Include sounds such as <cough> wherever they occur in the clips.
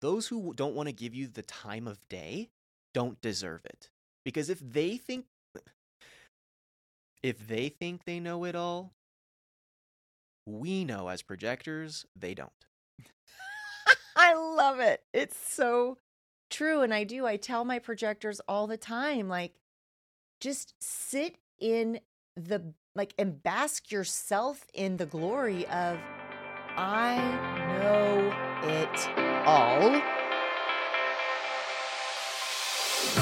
those who don't want to give you the time of day don't deserve it. Because if they think if they think they know it all, we know as projectors they don't. <laughs> I love it. It's so true. And I do. I tell my projectors all the time like, just sit in the, like, and bask yourself in the glory of, I know it all.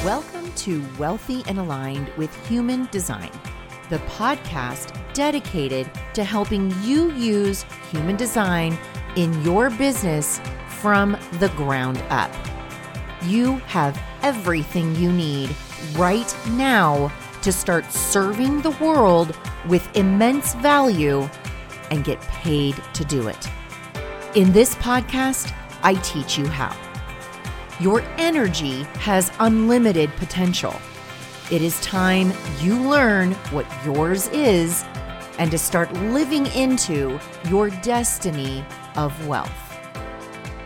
Welcome to Wealthy and Aligned with Human Design, the podcast dedicated to helping you use human design in your business from the ground up. You have everything you need right now to start serving the world with immense value and get paid to do it. In this podcast, I teach you how. Your energy has unlimited potential. It is time you learn what yours is and to start living into your destiny of wealth.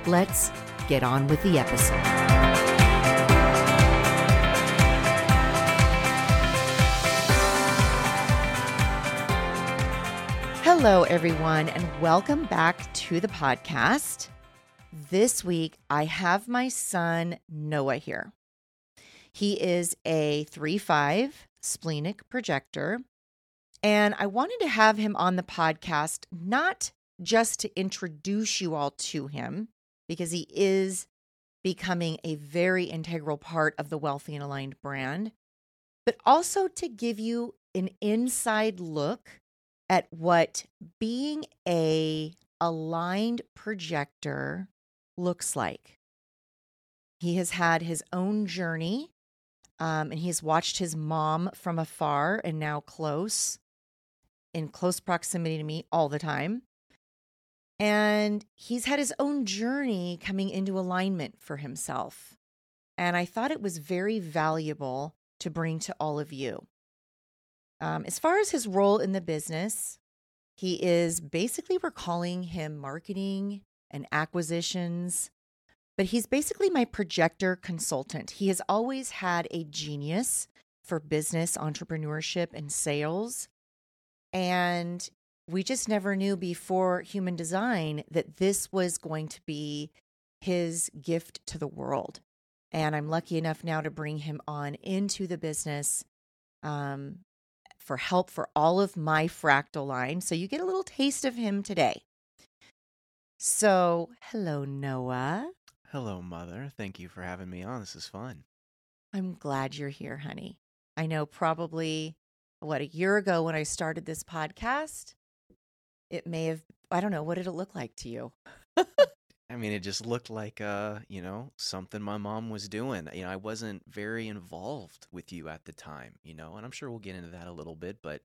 Let's get on with the episode. Hello, everyone, and welcome back to the podcast. This week, I have my son Noah here. He is a 3 5 splenic projector. And I wanted to have him on the podcast, not just to introduce you all to him, because he is becoming a very integral part of the Wealthy and Aligned brand, but also to give you an inside look at what being a aligned projector looks like. He has had his own journey um, and he has watched his mom from afar and now close, in close proximity to me all the time. And he's had his own journey coming into alignment for himself. And I thought it was very valuable to bring to all of you. Um, as far as his role in the business, he is basically, we're calling him marketing and acquisitions, but he's basically my projector consultant. He has always had a genius for business, entrepreneurship, and sales. And we just never knew before human design that this was going to be his gift to the world. And I'm lucky enough now to bring him on into the business um, for help for all of my fractal line. So you get a little taste of him today. So, hello, Noah. Hello, mother. Thank you for having me on. This is fun. I'm glad you're here, honey. I know probably what a year ago when I started this podcast, it may have, I don't know, what did it look like to you? <laughs> I mean, it just looked like, uh, you know, something my mom was doing. You know, I wasn't very involved with you at the time, you know, and I'm sure we'll get into that a little bit, but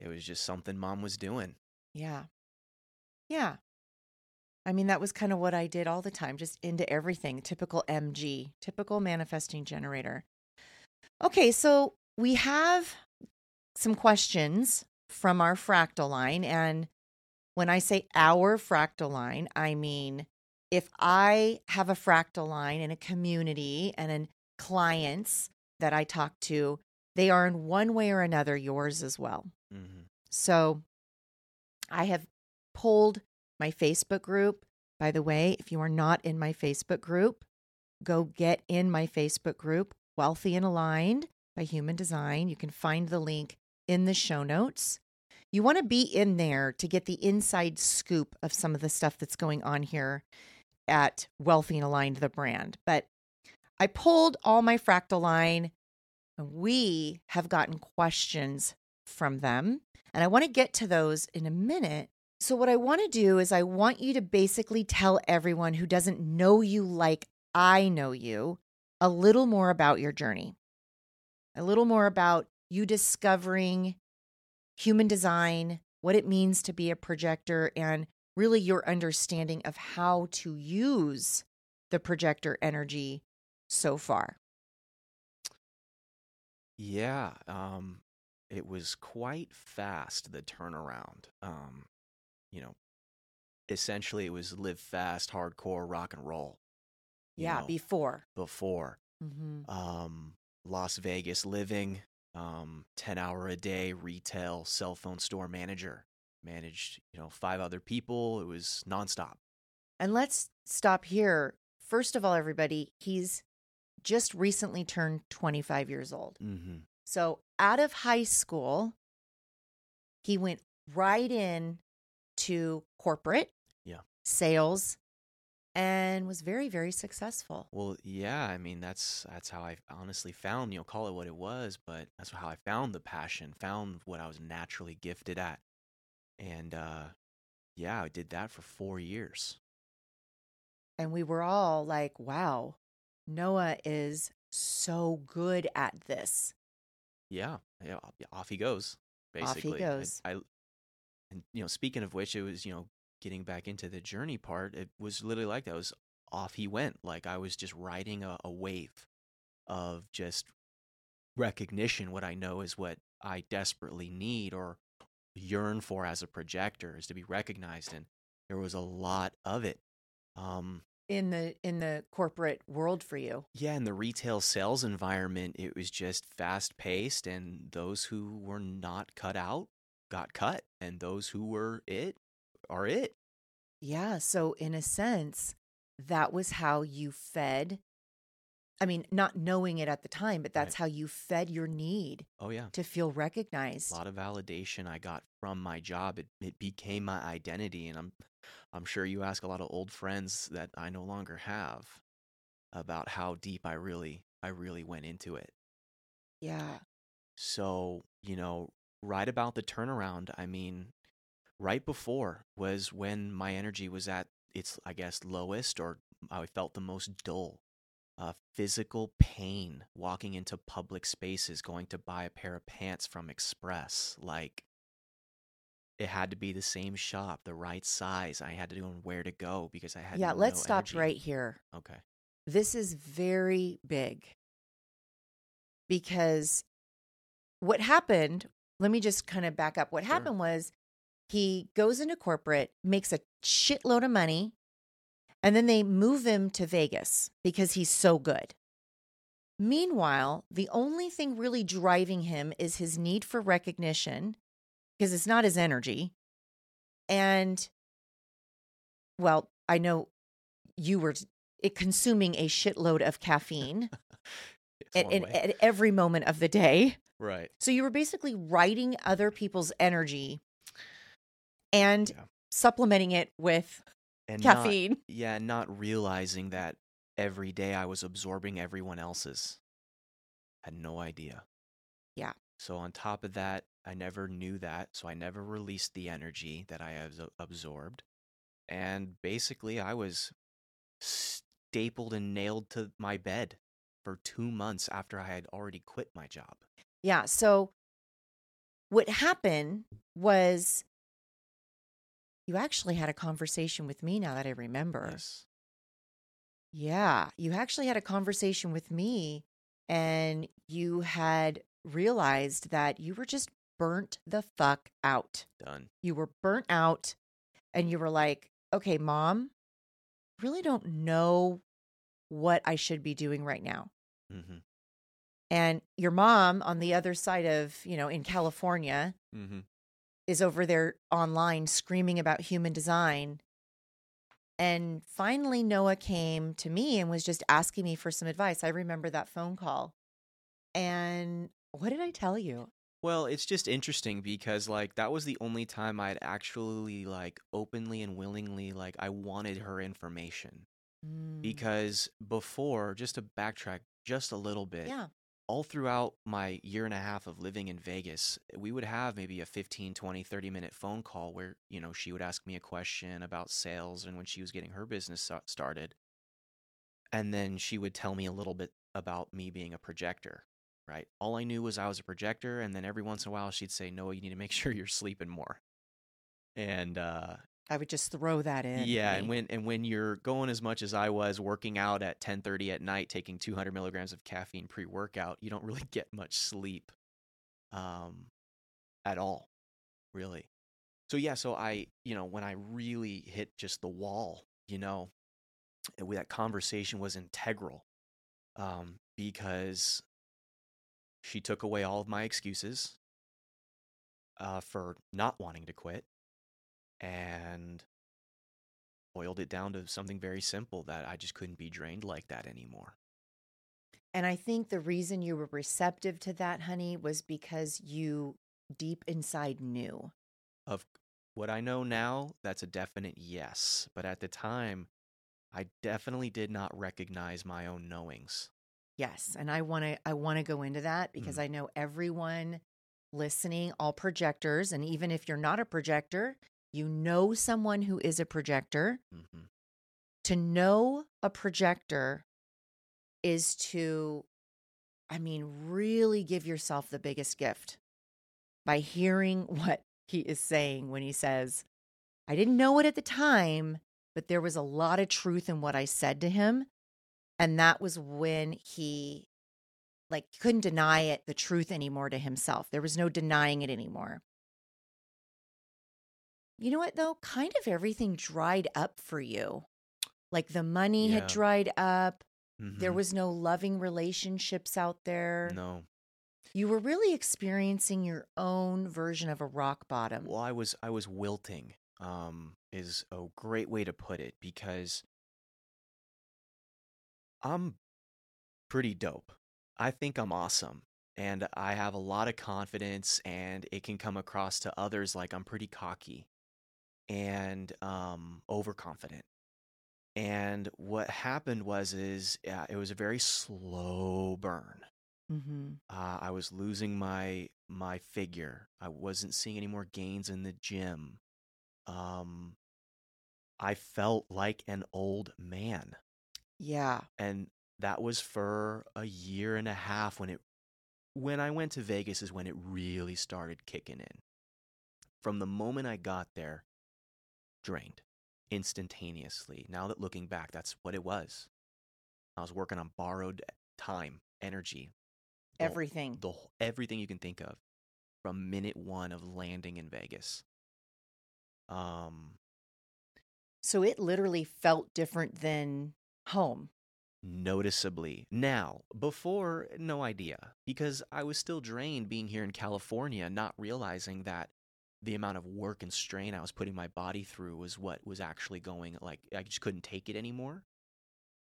it was just something mom was doing. Yeah. Yeah. I mean, that was kind of what I did all the time, just into everything. Typical MG, typical manifesting generator. Okay, so we have some questions from our fractal line. And when I say our fractal line, I mean if I have a fractal line in a community and in clients that I talk to, they are in one way or another yours as well. Mm-hmm. So I have pulled my Facebook group. By the way, if you are not in my Facebook group, go get in my Facebook group, Wealthy and Aligned by Human Design. You can find the link in the show notes. You want to be in there to get the inside scoop of some of the stuff that's going on here at Wealthy and Aligned, the brand. But I pulled all my fractal line. And we have gotten questions from them, and I want to get to those in a minute. So, what I want to do is, I want you to basically tell everyone who doesn't know you like I know you a little more about your journey, a little more about you discovering human design, what it means to be a projector, and really your understanding of how to use the projector energy so far. Yeah, um, it was quite fast the turnaround. Um, you know, essentially it was live fast, hardcore rock and roll. Yeah, know, before. before. Mm-hmm. Um, Las Vegas living, um, 10 hour a day retail cell phone store manager. Managed, you know, five other people. It was nonstop. And let's stop here. First of all, everybody, he's just recently turned 25 years old. Mm-hmm. So out of high school, he went right in to corporate Yeah. sales and was very, very successful. Well, yeah, I mean that's that's how I honestly found, you know, call it what it was, but that's how I found the passion, found what I was naturally gifted at. And uh yeah, I did that for 4 years. And we were all like, wow, Noah is so good at this. Yeah, yeah, off- he goes, Off he basically. I- goes. I, and you know, speaking of which, it was, you know, getting back into the journey part, it was literally like that. It was off he went. Like I was just riding a, a wave of just recognition, what I know is what I desperately need or yearn for as a projector is to be recognized. And there was a lot of it. Um, In the in the corporate world for you. yeah, in the retail sales environment, it was just fast paced, and those who were not cut out got cut, and those who were it are it. Yeah. So, in a sense, that was how you fed. I mean, not knowing it at the time, but that's how you fed your need Oh, yeah. to feel recognized. A lot of validation I got from my job. It, it became my identity, and I'm I'm sure you ask a lot of old friends that I no longer have about how deep I really I really went into it. Yeah. So, you know, right about the turnaround, I mean, right before was when my energy was at its, I guess, lowest or I felt the most dull. Uh, physical pain walking into public spaces, going to buy a pair of pants from Express. Like, it had to be the same shop, the right size. I had to know where to go because I had Yeah. no Let's stop energy. right here. Okay. This is very big because what happened, let me just kind of back up. What Sure. happened was he goes into corporate, makes a shitload of money, and then they move him to Vegas because he's so good. Meanwhile, the only thing really driving him is his need for recognition because it's not his energy. And, well, I know you were it consuming a shitload of caffeine <laughs> at, at, at every moment of the day. right. So you were basically writing other people's energy and Yeah. supplementing it with And not- caffeine. yeah, not realizing that every day I was absorbing everyone else's. Had no idea. Yeah. So on top of that, I never knew that, so I never released the energy that I have absorbed. And basically, I was stapled and nailed to my bed for 2 months after I had already quit my job. Yeah. So what happened was you actually had a conversation with me now that I remember. Yes. Yeah. You actually had a conversation with me and you had realized that you were just burnt the fuck out. Done. You were burnt out and you were like, okay, mom, really don't know what I should be doing right now. Mm-hmm. And your mom on the other side of, you know, in California Mhm. Is over there online screaming about human design. And finally, Noah came to me and was just asking me for some advice. I remember that phone call. And what did I tell you? Well, it's just interesting because like that was the only time I'd actually like openly and willingly like I wanted her information Mm, because before just to backtrack just a little bit yeah. All throughout my year and a half of living in Vegas we would have maybe a 15 20 30 minute phone call where you know she would ask me a question about sales and when she was getting her business started. And then she would tell me a little bit about me being a projector right? All i knew was i was a projector and then every once in a while she'd say no you need to make <laughs> sure you're sleeping more. And uh I would just throw that in. yeah, and when and when you're going as much as I was, working out at 10:30 at night, taking 200 milligrams of caffeine pre-workout, you don't really <laughs> get much sleep, um, at all, really. So yeah, so I, you know, when I really hit just the wall, you know, that conversation was integral um, because she took away all of my excuses uh, for not wanting to quit and boiled it down to something very simple that I just couldn't be drained like that anymore. And I think the reason you were receptive to that, honey, was because you deep inside knew. Of what I know now, that's a definite yes. But at the time, I definitely did not recognize my own knowings. Yes, and I want to I want to go into that because Mhm. I know everyone listening, all projectors, and even if you're not a projector, you know someone who is a projector. hmm To know a projector is to I mean really give yourself the biggest gift by hearing <laughs> what he is saying when he says, I didn't know it at the time, but there was a lot of truth in what I said to him. And that was when he like couldn't deny it the truth anymore to himself. There was no denying it anymore. You know what though? Kind of everything dried up for you. Like the money Yeah. had dried up. There Mhm. was no loving relationships out there. no. You were really experiencing your own version of a rock bottom. Well, I was I was wilting. Um, is a great way to put it because I'm pretty dope. I think I'm awesome. And I have a lot of confidence, and it can come across to others like I'm pretty cocky and um, overconfident. And what happened was, is uh, it was a very slow burn. Mm-hmm. Uh, I was losing my my figure. I wasn't seeing any more gains in the gym. Um, I felt like an old man, Yeah. and that was for a year and a half. When it when I went to Vegas is when it really started kicking in. From the moment I got there, drained instantaneously. Now that looking back, that's what it was. I was working on borrowed time, energy, the Everything. the everything you can think of from minute one of landing in Vegas. Um, So it literally felt different than home. noticeably now. Before, no idea because I was still drained being here in California, not realizing that the amount of work and strain I was putting my body through was what was actually going. Like I just couldn't take it anymore.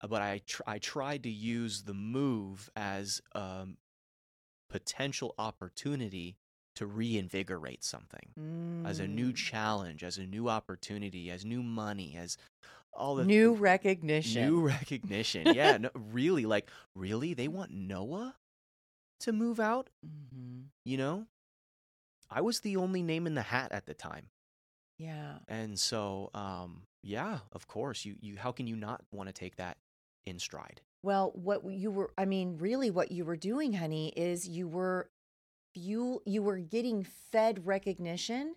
Uh, But I tr- I tried to use the move as a potential opportunity to reinvigorate something. as a new Mm. challenge, as a new opportunity, as new money, as all the new recognition. new recognition. yeah, no, really, like really, they want Noah to move out. <laughs> hmm You know, I was the only name in the hat at the time, Yeah. and so um, yeah, of course, you you how can you not want to take that in stride? Well, what you were, I mean, really what you were doing, honey, is you were fuel, you were getting fed recognition.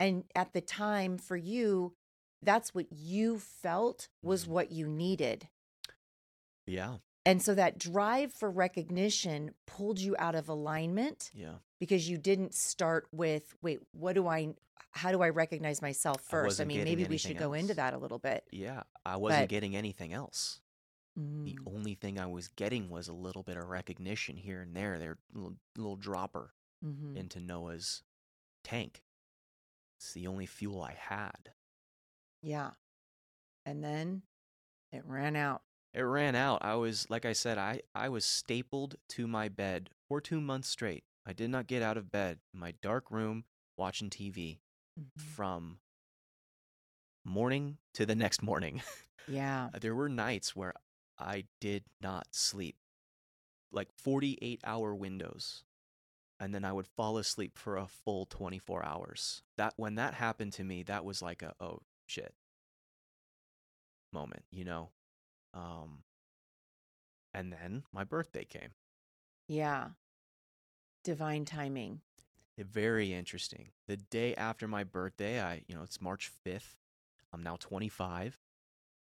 And at the time for you, that's what you felt was Mhm. what you needed. Yeah, And so that drive for recognition pulled you out of alignment yeah. Because you didn't start with, wait, what do I, how do I recognize myself first? I, wasn't mean, maybe we should go into that a little bit. Yeah, I wasn't But- getting anything else. The Mm, only thing I was getting was a little bit of recognition here and there. Their little, little dropper mhm. into Noah's tank. It's the only fuel I had. Yeah. And then it ran out. It ran out. I was, like I said, I, I was stapled to my bed for two months straight. I did not get out of bed in my dark room watching TV Mhm. from morning to the next morning. Yeah. <laughs> there were nights where I did not sleep, like 48 hour windows. And then I would fall asleep for a full 24 hours. That when that happened to me, that was like a oh shit moment, you know. Um and then my birthday came. Yeah. Divine timing. Very interesting. The day after my birthday, I, you know, it's March 5th. I'm now 25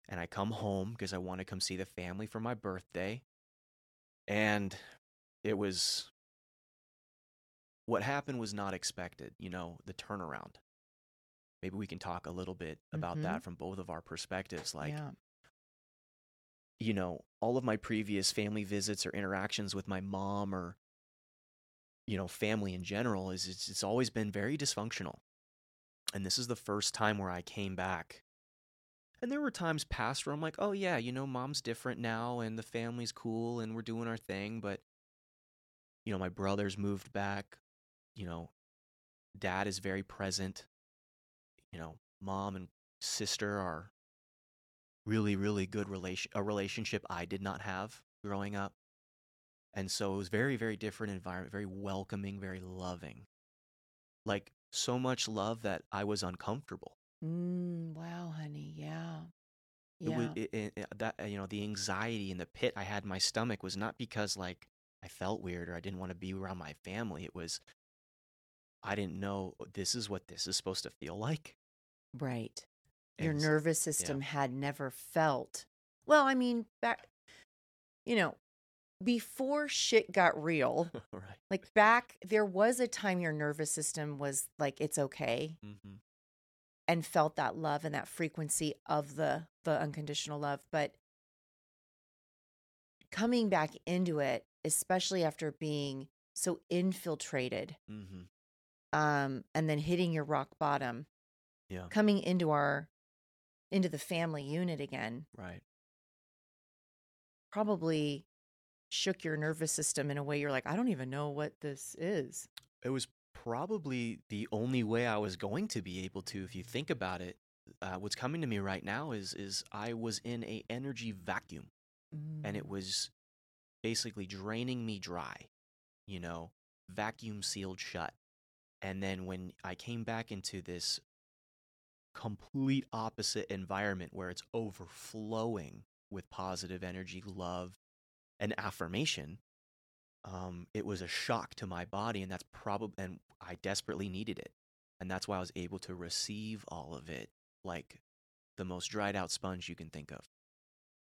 and I come home because I want to come see the family for my birthday. And it was what happened was not expected, you know, the turnaround. Maybe we can talk a little bit about Mhm. that from both of our perspectives. Like, yeah. you know, all of my previous family visits or interactions with my mom or you know, family in general is it's, it's always been very dysfunctional. And this is the first time where I came back. And there were times past where I'm like, "Oh yeah, you know, mom's different now and the family's cool and we're doing our thing, but you know, my brothers moved back, you know, dad is very present. You know, mom and sister are really really good relation a relationship I did not have growing up. And so it was very, very different environment, very welcoming, very loving. Like so much love that I was uncomfortable. Mm, wow, honey. Yeah. It was Yeah. it, it, it- that uh, you know the anxiety and the pit I had in my stomach was not because like I felt weird or I didn't want to be around my family. It was I didn't know "Oh, this is what this is supposed to feel like. Right. Your And s- nervous system had never felt. Well, I mean, back, you know, before shit got real, <laughs> right. like back, there was a time your nervous system was like, it's okay hmm and felt that love and that frequency of the the unconditional love but coming back into it especially after being so infiltrated hmm um and then hitting your rock bottom Yeah. coming into our into the family unit again Right. probably shook your nervous system in a way you're like I don't even know what this is It was probably the only way I was going to be able to, if you think about it. Uh, what's coming to me right now is is I was in a energy vacuum, and it Mm. was basically draining me dry, you know, vacuum sealed shut. And then when I came back into this complete opposite environment where it's overflowing with positive energy, love, and affirmation, um, it was a shock to my body, and that's probably, and I desperately needed it, and that's why I was able to receive all of it like the most dried out sponge you can think of.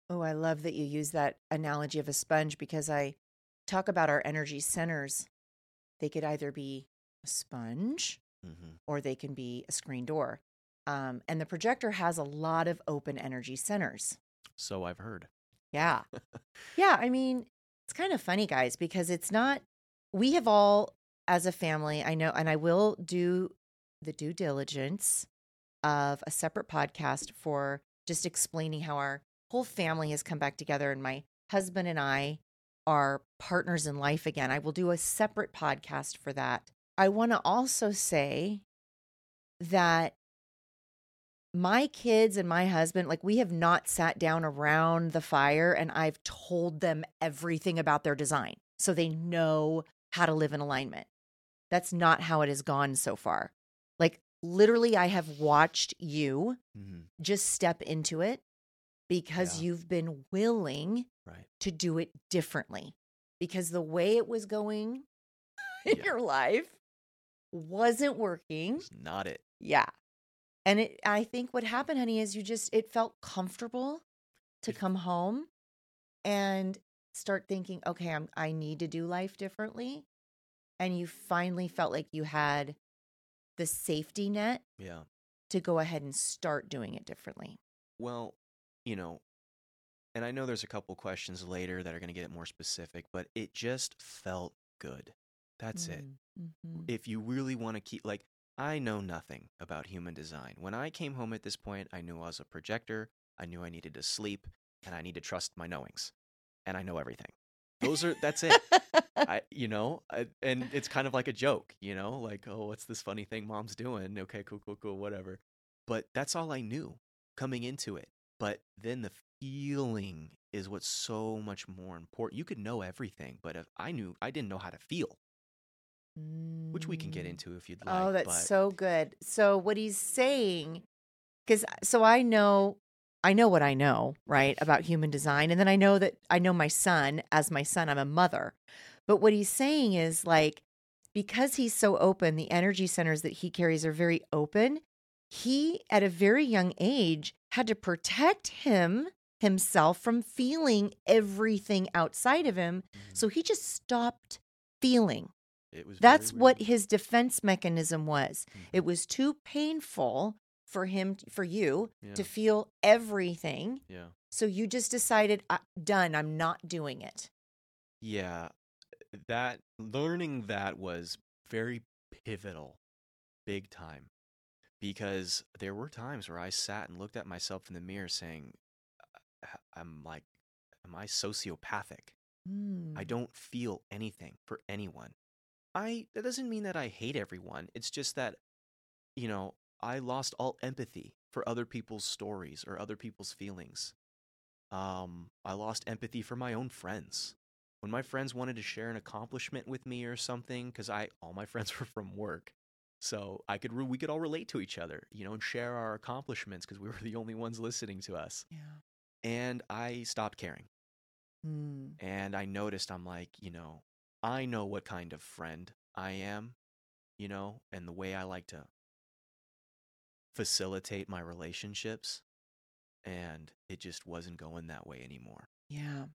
Oh, I love that you use that analogy of a sponge because I talk about our energy centers. They could either be a sponge hmm or they can be a screen door. Um, and the projector has a lot of open energy centers. So I've heard. Yeah. <laughs> yeah. I mean, it's kind of funny, guys, because it's not, we have all, as a family, I know, and I will do the due diligence of a separate podcast for just explaining how our whole family has come back together and my husband and I are partners in life again. I will do a separate podcast for that. I want to also say that my kids and my husband, like, we have not sat down around the fire and I've told them everything about their design so they know how to live in alignment. That's not how it has gone so far. Like, literally, I have watched you hmm just step into it because Yeah. you've been willing Right. to do it differently because the way it was going <laughs> in Yeah. your life wasn't working. It's not it. Yeah. And it I think what happened, honey, is you just it felt comfortable to come home and start thinking, okay, I'm I need to do life differently. And you finally felt like you had the safety net Yeah. to go ahead and start doing it differently. Well, you know, and I know there's a couple questions later that are going to get more specific, but it just felt good. That's it. Mm-hmm. If you really want to keep, like, I know nothing about human design. When I came home at this point, I knew I was a projector, I knew I needed to sleep, and I need to trust my knowings. And I know everything. Those are, that's it. <laughs> I, you know, I, and it's kind of like a joke, you know, like, oh, what's this funny thing mom's doing? Okay, cool, cool, cool, whatever. But that's all I knew coming into it. But then the feeling is what's so much more important. You could know everything, but if I knew, I didn't know how to feel, which we can get Mm. into if you'd like. Oh, that's but so good. So what he's saying, because so I know, I know what I know, right, about human design, and then I know that I know my son as my son. I'm a mother, but what he's saying is like because he's so open, the energy centers that he carries are very open. He, at a very young age, had to protect him himself from feeling everything outside of him. Mhm. So he just stopped feeling. It was That's what his defense mechanism was. Mhm. It was too painful for him, for you, Yeah. to feel everything. yeah. So you just decided, uh, done, I'm not doing it. Yeah, that learning that was very pivotal, big time, because there were times where I sat and looked at myself in the mirror saying, "Uh, I'm like, am I sociopathic? I Mm. don't feel anything for anyone. I that doesn't mean that I hate everyone. It's just that you know, I lost all empathy for other people's stories or other people's feelings. Um, I lost empathy for my own friends. When my friends wanted to share an accomplishment with me or something, because I all my <laughs> friends were from work, so I could we could all relate to each other, you know, and share our accomplishments because we were the only ones listening to us. Yeah. And I stopped caring, Mm. and I noticed I'm like, you know, I know what kind of friend I am, you know, and the way I like to facilitate my relationships and it just wasn't going that way anymore. Yeah.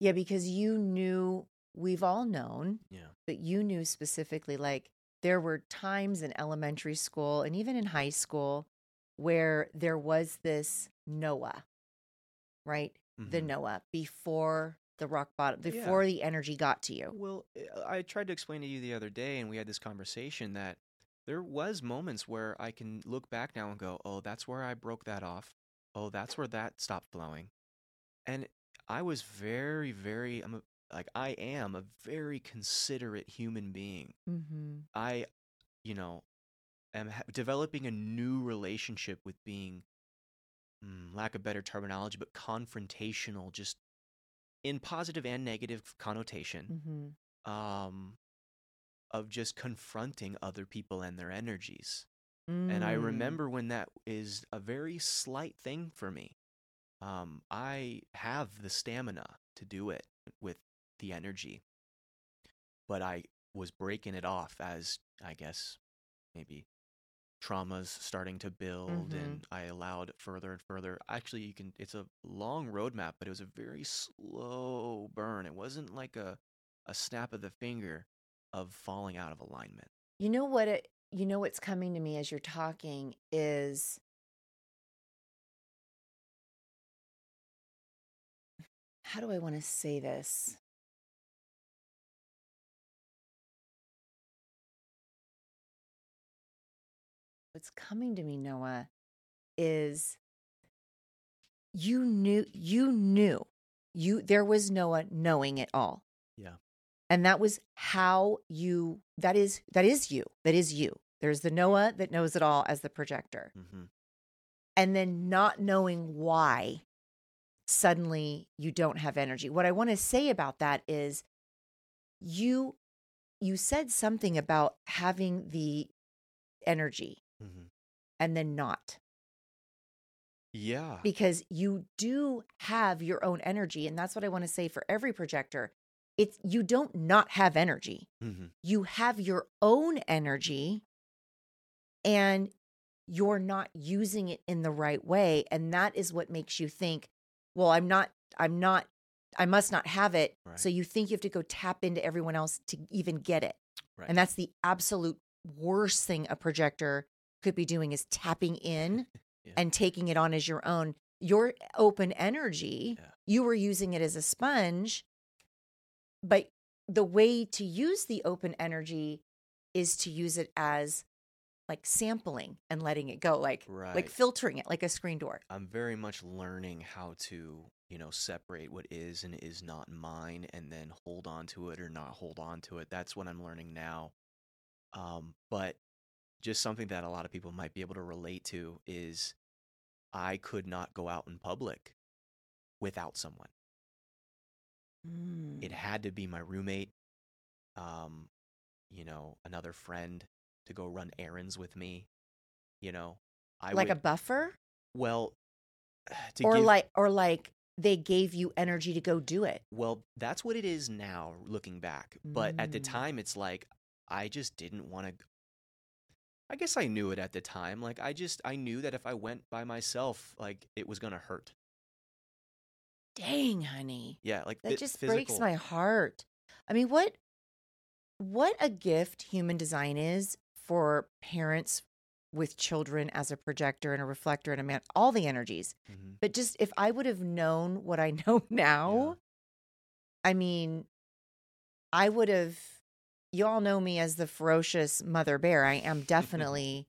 Yeah, because you knew, we've all known, Yeah. but you knew specifically like there were times in elementary school and even in high school where there was this Noah, right? The Mhm. Noah before the rock bottom, Yeah. before the energy got to you. Well, I tried to explain to you the other day and we had this conversation that there was moments where I can look back now and go, "Oh, that's where I broke that off. Oh, that's where that stopped flowing." And I was very very I'm a, like I am a very considerate human being. Mm-hmm. I, you know, am ha- developing a new relationship with being, mm, lack of better terminology, but confrontational, just in positive and negative connotation, Mm-hmm. um, of just confronting other people and their energies. And I Mm. remember when that is a very slight thing for me. Um, I have the stamina to do it with the energy, but I was breaking it off as I guess maybe traumas starting to build Mhm. and I allowed further and further. Actually, you can it's a long roadmap, but it was a very slow burn. It wasn't like a a snap of the finger of falling out of alignment. You know what it you know what's coming to me as you're talking is how do I want to say this? What's coming to me, Noah, is you knew you knew you there was Noah knowing it all. Yeah. and that was how you that is that is you that is you. There's the noah that knows it all as the projector. Mm-hmm. and then not knowing why suddenly you don't have energy. What i want to say about that is you you said something about having the energy hmm and then not. Yeah. because you do have your own energy and that's what i want to say for every projector it's you don't not have energy. Hmm you have your own energy and you're not using it in the right way and that is what makes you think well i'm not i'm not i must not have it. So you think you have to go tap into everyone else to even get it Right. and that's the absolute worst thing a projector could be doing is tapping in <laughs> Yeah. and taking it on as your own your open energy Yeah. you were using it as a sponge but the way to use the open energy is to use it as like sampling and letting it go like like filtering it like a screen door I'm very much learning how to, you know, separate what is and is not mine and then hold on to it or not hold on to it. That's what I'm learning now. Um, but just something that a lot of people might be able to relate to is I could not go out in public without someone. Mm. It had to be my roommate, um, you know, another friend to go run errands with me. You know, I like a buffer well, <sighs> to or give, like or like they gave you energy to go do it Well, that's what it is now, looking back. But at the Mm. time, it's like I just didn't want to. I guess I knew it at the time. Like I just I knew that if I went by myself, like it was gonna hurt. dang honey Yeah, like that just physical. breaks my heart i mean what what a gift human design is for parents with children as a projector and a reflector and a man, all the energies. hmm But just if I would have known what I <laughs> know now, I mean, I would have. You all know me as the ferocious mother bear. I am <laughs> definitely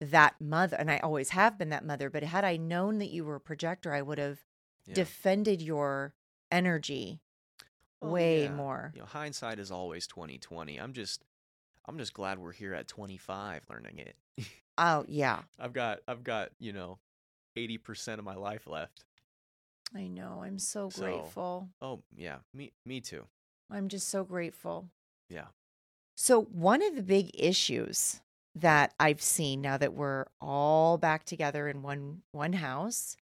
that mother, and I always have been that mother. But had I known that you were a projector, I would have Yeah. defended your energy Well, way yeah. more. You know, hindsight is always twenty twenty. I'm just, I'm just glad we're here at 25 learning it. <laughs> Oh yeah, I've got, I've got, you know, 80 percent of my life left. I know. I'm so So- grateful. Oh yeah, me, me too. I'm just so grateful. Yeah. So, one of the big issues that I've seen now that we're all back together in one one house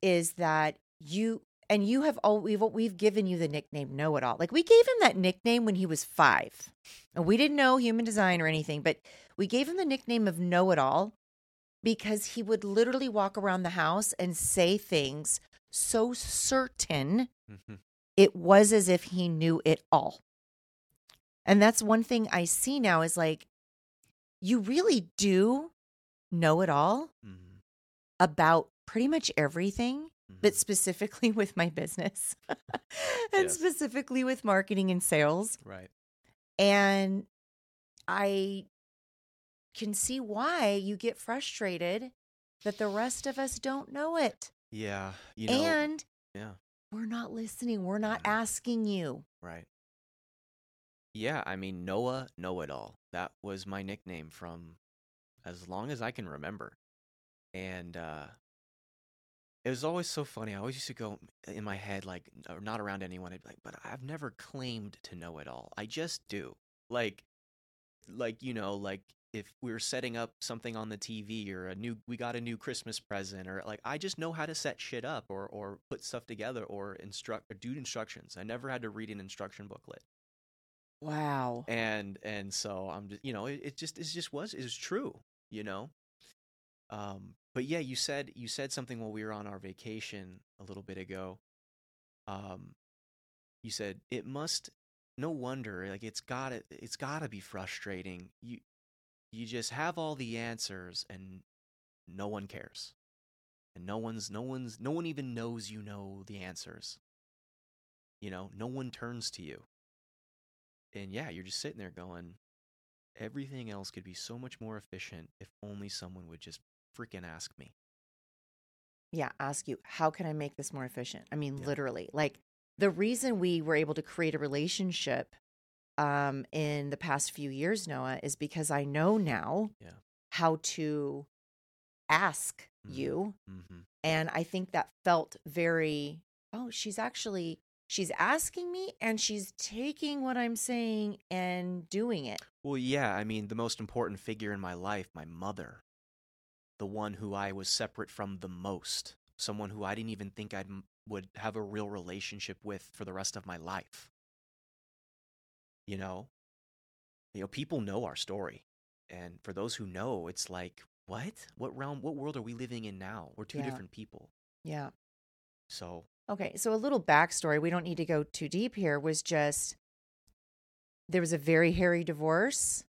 is that you and you have all we've we've given you the nickname know it all. Like we gave him that nickname when he was 5. And we didn't know human design or anything, but we gave him the nickname of know it all because he would literally walk around the house and say things so certain Mhm. it was as if he knew it all. And that's one thing I see now is like, you really do know it all Mhm. about pretty much everything, but Mhm. specifically <laughs> with my business <laughs> and Yes. specifically with marketing and sales. right. And I can see why you get frustrated that the rest of us don't know it. Yeah. You know. and yeah. we're not listening, we're not Mhm. asking you. Right. Yeah, I mean Noah Know It All. That was my nickname from as long as I can remember. And uh it was always so funny. I always used to go in my head like not around anyone. I'd be like, but I've never claimed to know it all. I just do. Like like you know, like if we were setting up something on the TV or a new we got a new Christmas present or like I just know how to set shit up or or put stuff together or instruct or do instructions. I never had to read an instruction booklet Wow. and and so i'm just you know it, it just it just was it was true you know? Um but yeah you said you said something while we were on our vacation a little bit ago. Um you said it must no wonder like it's gotta it's gotta be frustrating. You you just have all the answers and no one cares. And no one's no one's no one even knows you know the answers. You know no one turns to you and yeah, you're just sitting there going, everything else could be so much more efficient if only someone would just freaking ask me. yeah, ask you, how can I make this more efficient? I mean, Yeah. literally, like the reason we were able to create a relationship um, in the past few years, Noah, is because I know now Yeah. how to ask Mhm. you. Mm-hmm. And I think that felt very, oh, she's actually, she's asking me and she's taking what I'm saying and doing it. Well, yeah, I mean, the most important figure in my life, my mother, the one who I was separate from the most, someone who I didn't even think I would have a real relationship with for the rest of my life. You know, you know, people know our story, and for those who know, it's like, what? What realm? What world are we living in now? We're two Yeah. different people. Yeah. So Okay, so a little backstory. We don't need to go too deep here. Was just there was a very hairy divorce,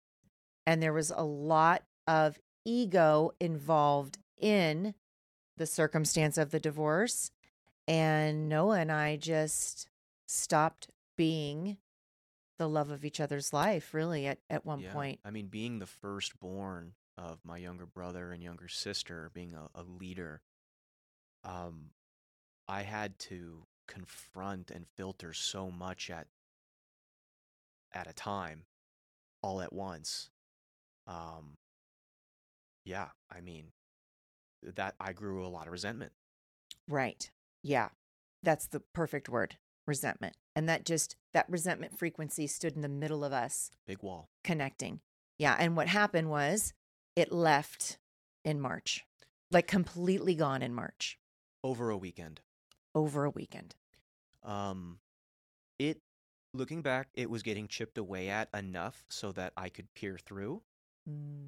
and there was a lot of ego involved in the circumstance of the divorce. And Noah and I just stopped being the love of each other's life, really, at, at one yeah, point. I mean, being the firstborn of my younger brother and younger sister, being a, a leader, um, I had to confront and filter so much at at a time, all at once. Um, yeah, I mean, that I grew a lot of resentment. Right. Yeah. That's the perfect word resentment. And that just, that resentment frequency stood in the middle of us Big wall. connecting. Yeah. And what happened was it left in March, like completely gone in March over a weekend. Over a weekend. Um, it looking back, it was getting chipped away at enough so that I could peer through.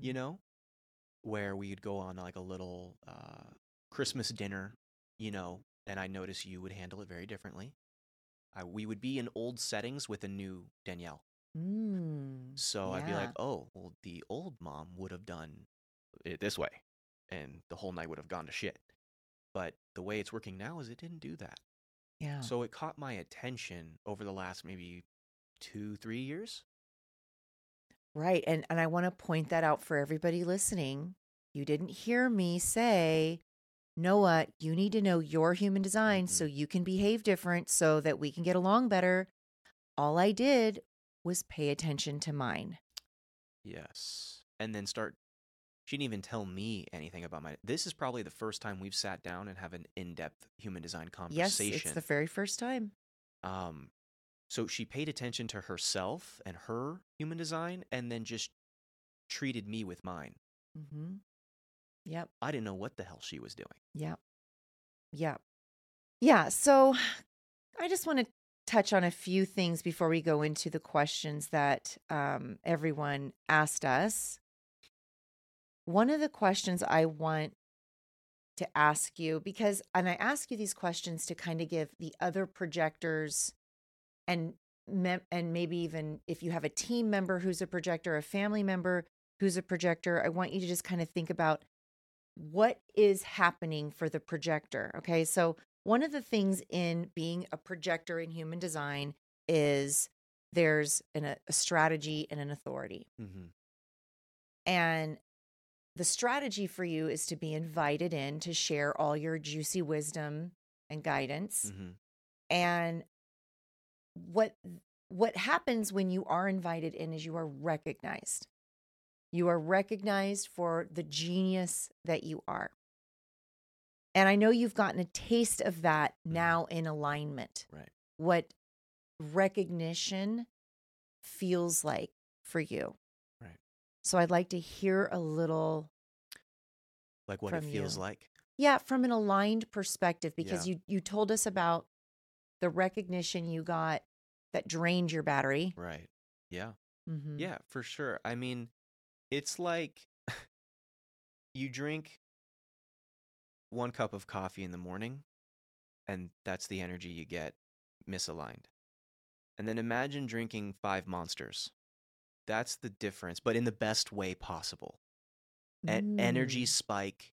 You Mm. know, where we'd go on like a little uh, Christmas dinner, you know, and I noticed you would handle it very differently. I, we would be in old settings with a new Danielle. Mm. So I'd be like, oh, well, the old mom would have done it this way, and the whole night would have gone to shit. But the way it's working now is it didn't do that. Yeah. So it caught my attention over the last maybe two, three years. Right. And and I want to point that out for everybody listening. You didn't hear me say, Noah, you need to know your human design so mm-hmm. you can behave different so that we can get along better. All I did was pay attention to mine. Yes. And then start. She didn't even tell me anything about my. This is probably the first time we've sat down and have an in-depth human design conversation. Yes, it's the very first time. um, so she paid attention to herself and her human design, and then just treated me with mine. Mm-hmm. Yep. I didn't know what the hell she was doing. Yep. Yep. Yeah. So I just want to touch on a few things before we go into the questions that um, everyone asked us. One of the questions I want to ask you, because, and I ask you these questions to kind of give the other projectors and and maybe even if you have a team member who's a projector, a family member who's a projector, I want you to just kind of think about what is happening for the projector. Okay. So, one of the things in being a projector in human design is there's an, a strategy and an authority. Mm-hmm. And the strategy for you is to be invited in to share all your juicy wisdom and guidance. Mm-hmm. And what what happens when you are invited in is you are recognized. You are recognized for the genius that you are. And I know you've gotten a taste of that Mhm. now in alignment. Right. What recognition feels like for you. So I'd like to hear a little Like what it feels you. like. yeah, from an aligned perspective because Yeah. you you told us about the recognition you got that drained your battery. Right. Yeah. Mm-hmm. Yeah, for sure. I mean, it's like you drink one cup of coffee in the morning, and that's the energy you get misaligned. And then imagine drinking five monsters. That's the difference, but in the best way possible. An energy Mm. spike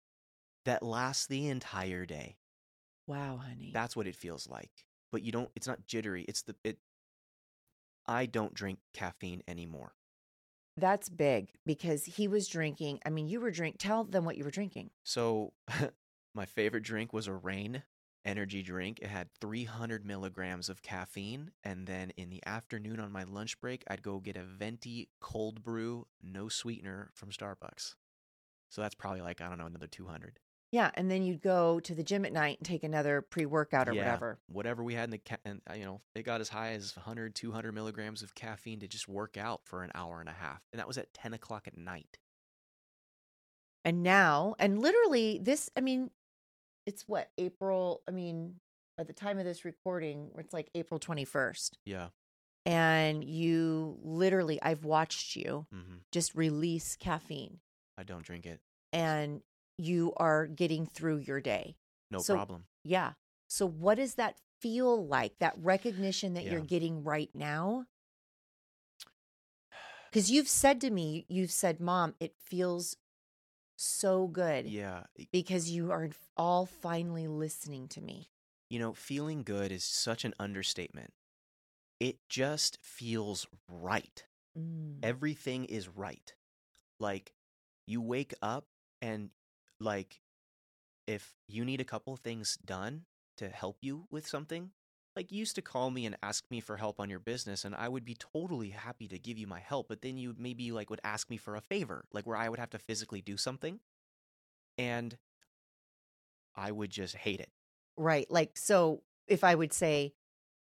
that lasts the entire day. Wow, honey. That's what it feels like. But you don't it's not jittery. It's the it I don't drink caffeine anymore. That's big because he was drinking. I mean, you were drink. Tell them what you were drinking. So, <laughs> my favorite drink was a Reign energy drink. It had 300 milligrams of caffeine. And then in the afternoon on my lunch break, I'd go get a venti cold brew, no sweetener from Starbucks. So that's probably like, I don't know, another 200. Yeah, and then you'd go to the gym at night and take another pre-workout or Yeah. whatever. Whatever we had in the, ca- and, uh, you know, it got as high as 100, 200 milligrams of caffeine to just work out for an hour and a half. And that was at 10 o'clock at night. And now, and literally this, I mean, it's what April. I mean, at the time of this recording, it's like April twenty first, Yeah. and you literally, I've watched you hmm just release caffeine, I don't drink it. and you are getting through your day. No So- problem. Yeah. So, what does that feel like? That recognition that you're getting right now? Because you've said to me, you've said, Mom, it feels so good Yeah. because you are all finally listening to me. You know, feeling good is such an understatement. It just feels right. Mm. Everything is right. Like, you wake up and, like, if you need a couple things done to help you with something, like, you used to call me and ask me for help on your business, and I would be totally happy to give you my help, but then you maybe, like, would ask me for a favor, like, where I would have to physically do something. And I would just hate it. Right. Like, so if I would say,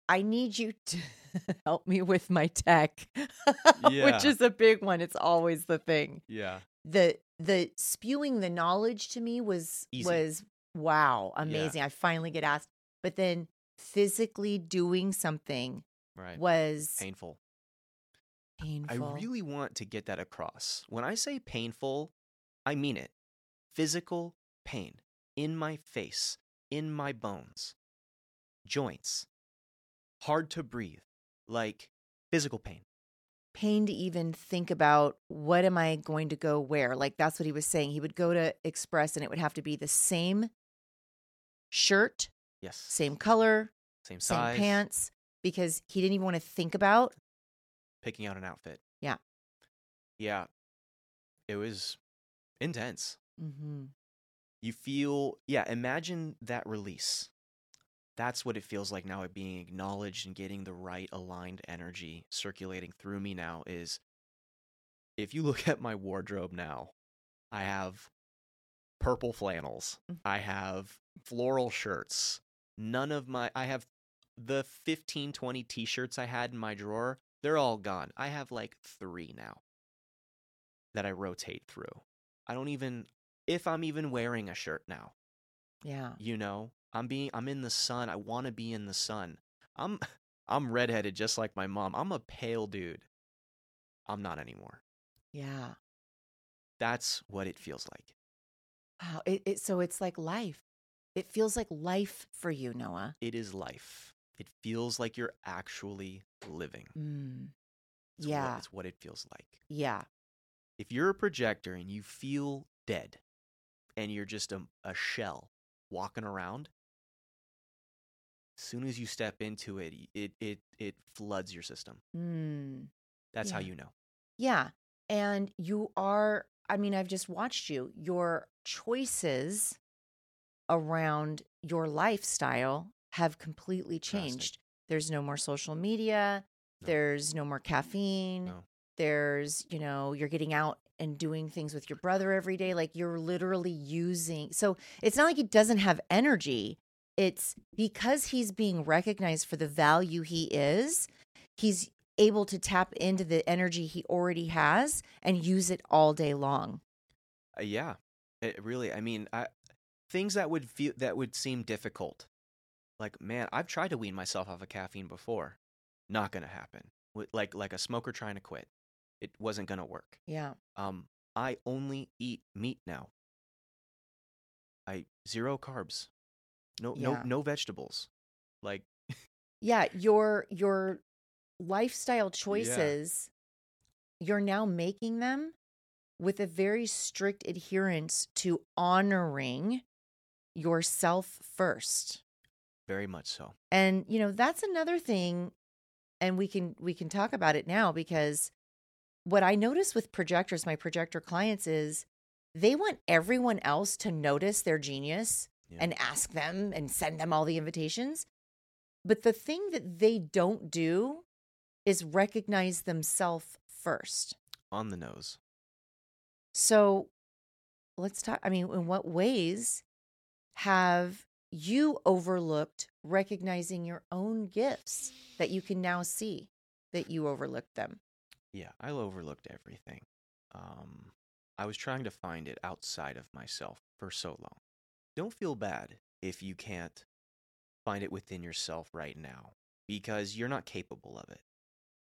I need you to <laughs> help me with my tech, <laughs> Yeah. which is a big one. It's always the thing. Yeah. The the spewing the knowledge to me was Easy. was wow, amazing. I finally get asked. But then physically doing something Right. was Painful. painful. I really want to get that across. When I say painful, I mean it. Physical pain in my face, in my bones, joints, hard to breathe, like physical pain. pain to even think about what am I going to go where. Like that's what he was saying. He would go to Express and it would have to be the same shirt, Yes. same color, Same same size. pants because he didn't even want to think about. Picking out an outfit. Yeah. Yeah. It was intense. Mm-hmm. You feel, yeah, imagine that release. That's what it feels like now, it being acknowledged and getting the right aligned energy circulating through me now. Is if you look <laughs> at my wardrobe now, I have purple flannels, Mm. I have floral shirts. None of my, I have the 15, 20 t shirts I had in my drawer, they're all gone. I have like three now that I rotate through. I don't even, if I'm even wearing a shirt now, Yeah. you know i'm being i'm in the sun i want to be in the sun i'm <laughs> i'm redheaded just like my mom i'm a pale dude i'm not anymore Yeah. that's what it feels like Wow. It, it so it's like life. It feels like life for you, Noah. it is life it feels like you're actually living Mm. It's Yeah. what, it's what it feels like Yeah. if you're a projector and you feel dead and you're just a, a shell walking around as soon as you step into it it it it floods your system Mm. that's how you know Yeah. And you are, I mean, I've just watched you. Your choices around your lifestyle have completely changed. There's no more social media. No. There's no more caffeine. No. There's, you know, you're getting out and doing things with your brother every day. Like you're literally using. So it's not like he doesn't have energy. It's because he's being recognized for the value he is, he's able to tap into the energy he already has and use it all day long. Uh, yeah, it really. I mean, I, things that would feel that would seem difficult, like man, I've tried to wean myself off of caffeine before, not gonna happen. Like like a smoker trying to quit, it wasn't gonna work. Yeah. Um, I only eat meat now. I zero carbs, no Yeah. no no vegetables, like Yeah, your your lifestyle choices you're now making them with a very strict adherence to honoring yourself first. very much so. And you know, that's another thing and we can we can talk about it now because what I notice with projectors, my projector clients is they want everyone else to notice their genius Yeah. and ask them and send them all the invitations. But the thing that they don't do is recognize themselves first. On the nose. So let's talk. I mean, in what ways have you overlooked recognizing your own gifts that you can now see that you overlooked them? Yeah, I overlooked everything. Um, I was trying to find it outside of myself for so long. Don't feel bad if you can't find it within yourself right now because you're not capable of it.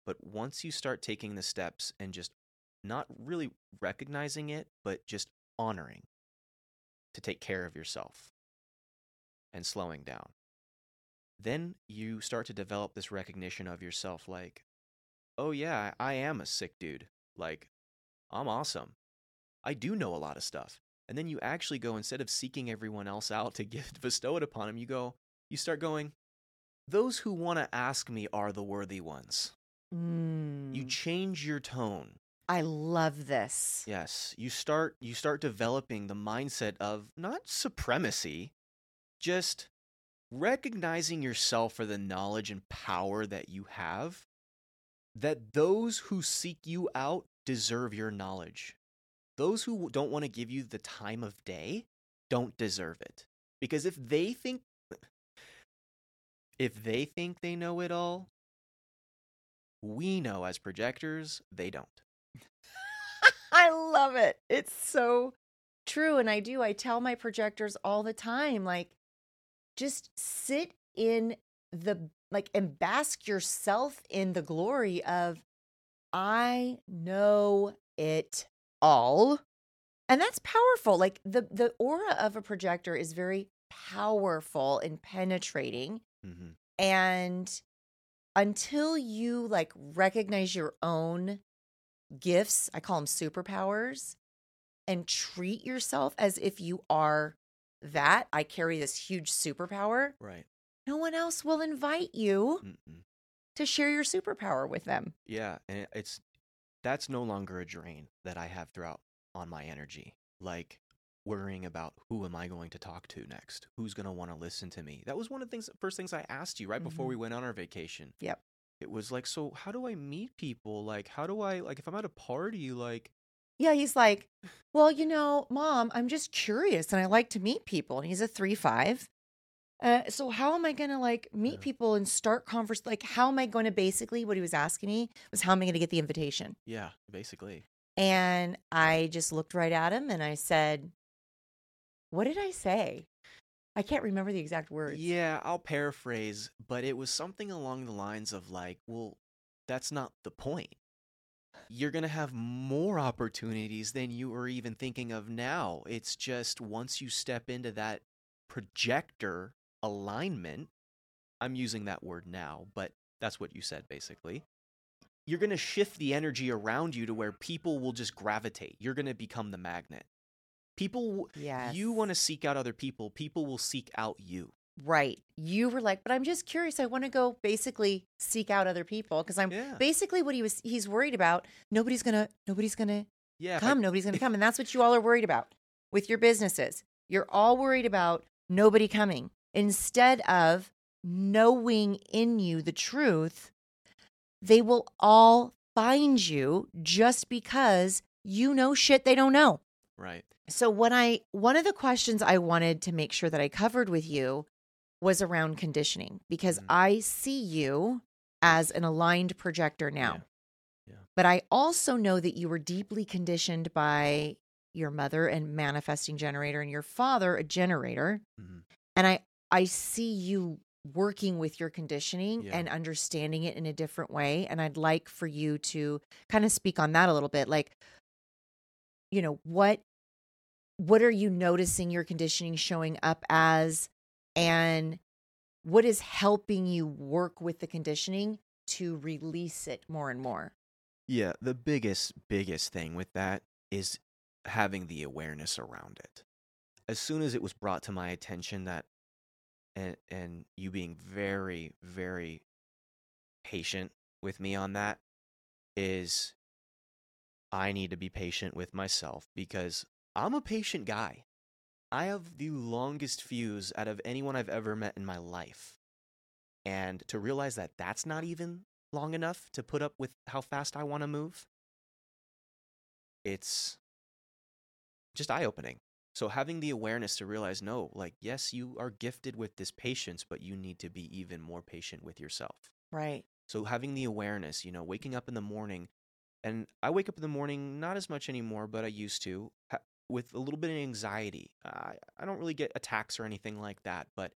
But once you start taking the steps and just not really recognizing it, but just honoring to take care of yourself and slowing down, then you start to develop this recognition of yourself like, oh yeah, I am a sick dude. Like, I'm awesome. I do know a lot of stuff. And then you actually go instead of seeking everyone else out <laughs> to get bestow it upon them, you go, you start going, those who want to ask me are the worthy ones. You Mm, change your tone. I love this. Yes, you start you start developing the mindset of not supremacy, just recognizing yourself for the knowledge and power that you have. That those who seek you out deserve your knowledge. Those who don't want to give you the time of day don't deserve it. Because if they think if they think they know it all, we know as projectors they don't. <laughs> I love it. It's so true. And I do. I tell my projectors all the time like, just sit in the, like, and bask yourself in the glory of, I know it all. And that's powerful. Like, the, the aura of a projector is very powerful and penetrating. hmm And until you like recognize your own gifts, I call them superpowers, and treat yourself as if you are that, I carry this huge superpower, Right. no one else will invite you Mm-mm. to share your superpower with them. Yeah, and it's that's no longer a drain that I have throughout on my energy. Like worrying about who am I going to talk to next? Who's going to want to listen to me? That was one of the things first things I asked you right before Mhm. we went on our vacation. Yep. It was like, so how do I meet people? Like how do I like if I'm at a party like Yeah, he's like, Well, you know, mom, I'm just curious and I like to meet people. And he's a three five. Uh, so how am I gonna like meet Yeah. people and start converse? Like, how am I going to basically what he was asking me was how am I going to get the invitation? yeah, basically. And I just looked right at him and I said, What did I say? I can't remember the exact words. Yeah, I'll paraphrase, but it was something along the lines of like, well, that's not the point. You're going to have more opportunities than you are even thinking of now. It's just once you step into that projector alignment, I'm using that word now, but that's what you said basically. You're going to shift the energy around you to where people will just gravitate. You're going to become the magnet. People, Yes. you want to seek out other people, people will seek out you. Right. You were like, but I'm just curious. I want to go basically seek out other people because I'm Yeah. basically what he was he's worried about. Nobody's gonna nobody's gonna Yeah. if I- come, nobody's gonna <laughs> come. And that's what you all are worried about with your businesses. You're all worried about nobody coming instead of knowing in you the truth. They will all find you just because you know shit they don't know. Right. So when I one of the questions I wanted to make sure that I covered with you was around conditioning because Mhm. I see you as an aligned projector now. Yeah. But I also know that you were deeply conditioned by your mother and manifesting generator and your father a generator Mhm. and I I see you working with your conditioning Yeah. and understanding it in a different way and I'd like for you to kind of speak on that a little bit like you know what what are you noticing your conditioning showing up as and what is helping you work with the conditioning to release it more and more Yeah. The biggest, biggest thing with that is having the awareness around it. As soon as it was brought to my attention that, and, and you being very, very patient with me on that, is I need to be patient with myself because I'm a patient guy. I have the longest fuse out of anyone I've ever met in my life. And to realize that that's not even long enough to put up with how fast I want to move, it's just eye opening. So having the awareness to realize, no, like, yes, you are gifted with this patience, but you need to be even more patient with yourself. right So having the awareness, you know, waking up in the morning, and I wake up in the morning not as much anymore, but I used to with a little bit of anxiety. I I don't really get attacks or anything like that, but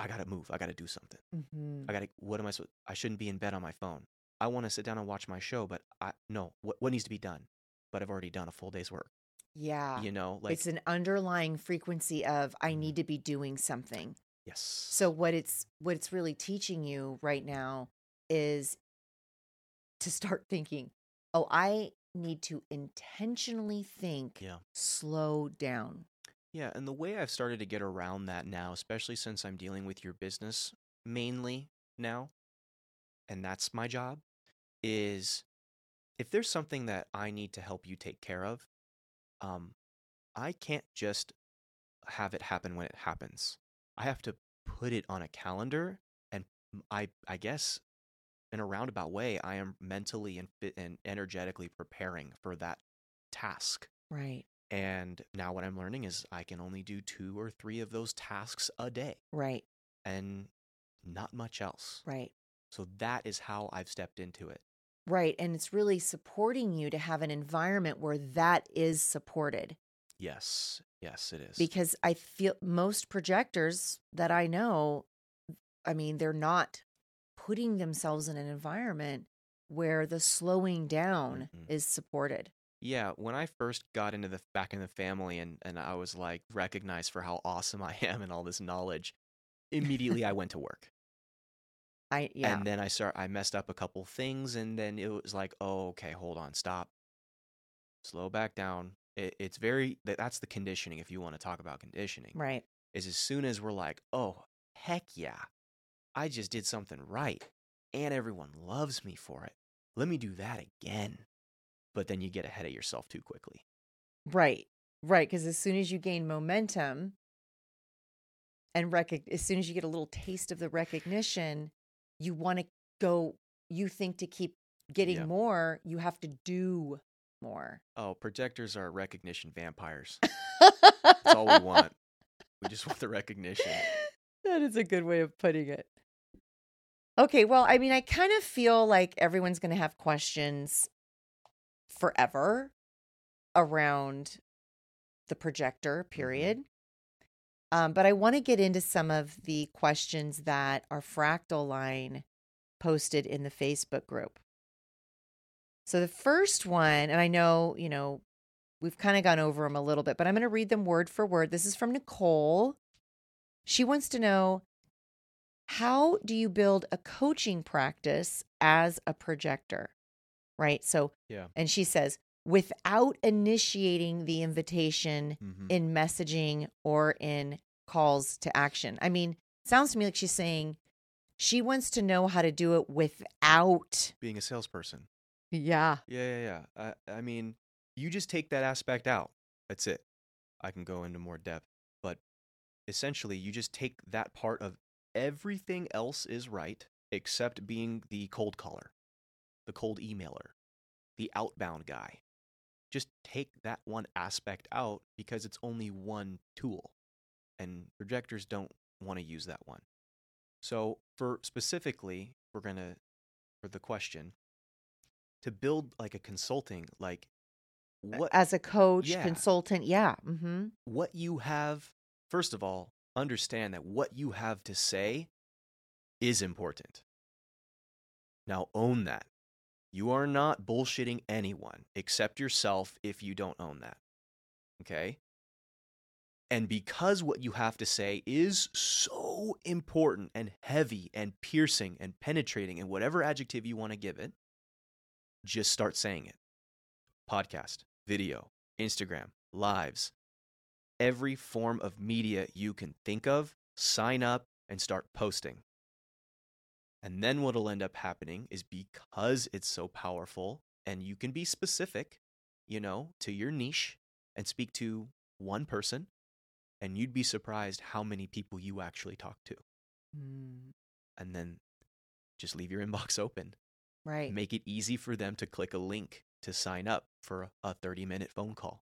I gotta move. I gotta do something. mm-hmm. I gotta. What am I? supposed I shouldn't be in bed on my phone. I want to sit down and watch my show, but I no. What what needs to be done? But I've already done a full day's work. yeah You know, like it's an underlying frequency of i Mhm. need to be doing something yes. So what it's what it's really teaching you right now is to start thinking, "Oh, I need to intentionally think yeah. slow down." Yeah, and the way I've started to get around that now, especially since I'm dealing with your business mainly now, and that's my job, is if there's something that I need to help you take care of, um, I can't just have it happen when it happens. I have to put it on a calendar, and I I guess, in a roundabout way, I am mentally and fit and energetically preparing for that task. Right. And now what I'm learning is I can only do two or three of those tasks a day Right. and not much else. Right. So that is how I've stepped into it. Right, and it's really supporting you to have an environment where that is supported Yes. Yes, it is. because I feel most projectors that I know I mean, they're not putting themselves in an environment where the slowing down Mhm. is supported. yeah, when I first got into the back in the family and, and I was like recognized for how awesome I <laughs> am and all this knowledge, immediately I went to work. <laughs> I yeah. And then I start I messed up a couple things and then it was like, "Oh, okay, hold on, stop. Slow back down." It, it's very that- that's the conditioning if you want to talk about conditioning. right. Is as soon as we're like, "Oh, heck yeah. I just did something right and everyone loves me for it. Let me do that again." But then you get ahead of yourself too quickly. Right. Right. Because as soon as you gain momentum and recog- as soon as you get a little taste of the recognition, you want to go, you think to keep getting Yeah. more, you have to do more. Oh, projectors are recognition vampires. <laughs> That's all we want. We just <laughs> want the recognition. That is a good way of putting it. Okay, well, I mean, I kind of feel like everyone's going to have questions forever around the projector, period. Um, but I want to get into some of the questions that our fractal line posted in the Facebook group. So the first one, and I know, you know, we've kind of gone over them a little bit, but I'm going to read them word for word. This is from Nicole. She wants to know how do you build a coaching practice as a projector? Right. So, Yeah. and she says, without initiating the invitation hmm in messaging or in calls to action. I mean, sounds to me like she's saying she wants to know how to do it without. Being a salesperson. Yeah. Yeah, yeah, yeah. I, I mean, you just take that aspect out. That's it. I can go into more depth, essentially, you just take that part of everything else is right except being the cold caller, the cold emailer, the outbound guy. Just take that one aspect out because it's only one tool, and projectors don't want to use that one. So, for specifically, we're gonna for the question to build like a consulting like what As a coach, Yeah. consultant. Yeah. Mm-hmm. what you have first of all understand that what you have to say is important. Now own that. You are not bullshitting anyone except yourself if you don't own that okay? And because what you have to say is so important and heavy and piercing and penetrating and whatever adjective you want to give it just start saying it. Podcast video instagram lives every form of media you can think of, sign up and start posting. And then what'll end up happening is because it's so powerful and you can be specific, you know, to your niche and speak to one person, and you'd be surprised how many people you actually talk to. Mm, And then just leave your inbox <laughs> open. right. Make it easy for them to click a link to sign up for a 30 minute phone call.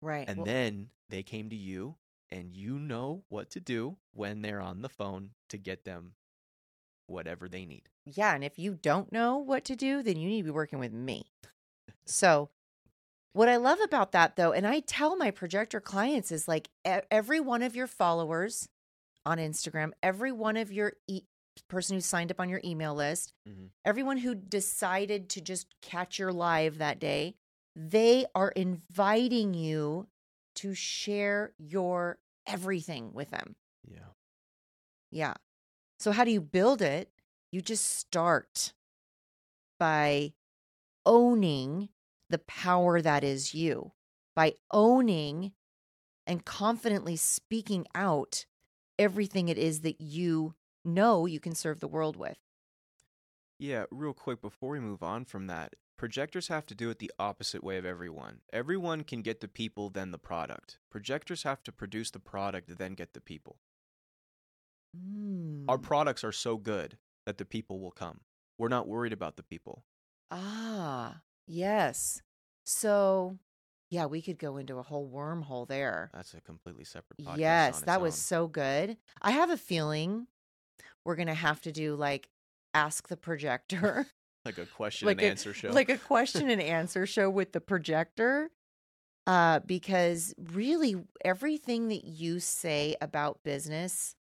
Right. And Well, then they came to you, and you know what to do when they're on the phone to get them whatever they need. yeah. And if you don't know what to do, then you need to be working with me. So, what I love about that though, and I tell my projector clients is like every one of your followers on Instagram, every one of your e- person who signed up on your email list, Mhm. everyone who decided to just catch your live that day, they are inviting you to share your everything with them. Yeah. Yeah. So how do you build it? You just start by owning the power that is you, by owning and confidently speaking out everything it is that you know you can serve the world with. Yeah, real quick before we move on from that, projectors have to do it the opposite way of everyone. Everyone can get the people, then the product. Projectors have to produce the product, then get the people. Our Mm. products are so good that the people will come. We're not worried about the people. Ah, yes. So, yeah, we could go into a whole wormhole there. That's a completely separate podcast. Yes, that was so good. I have a feeling we're going to have to do like ask the projector, <laughs> like a question like and a- answer show. like a question and answer show with the projector. Uh, because really everything that you say about business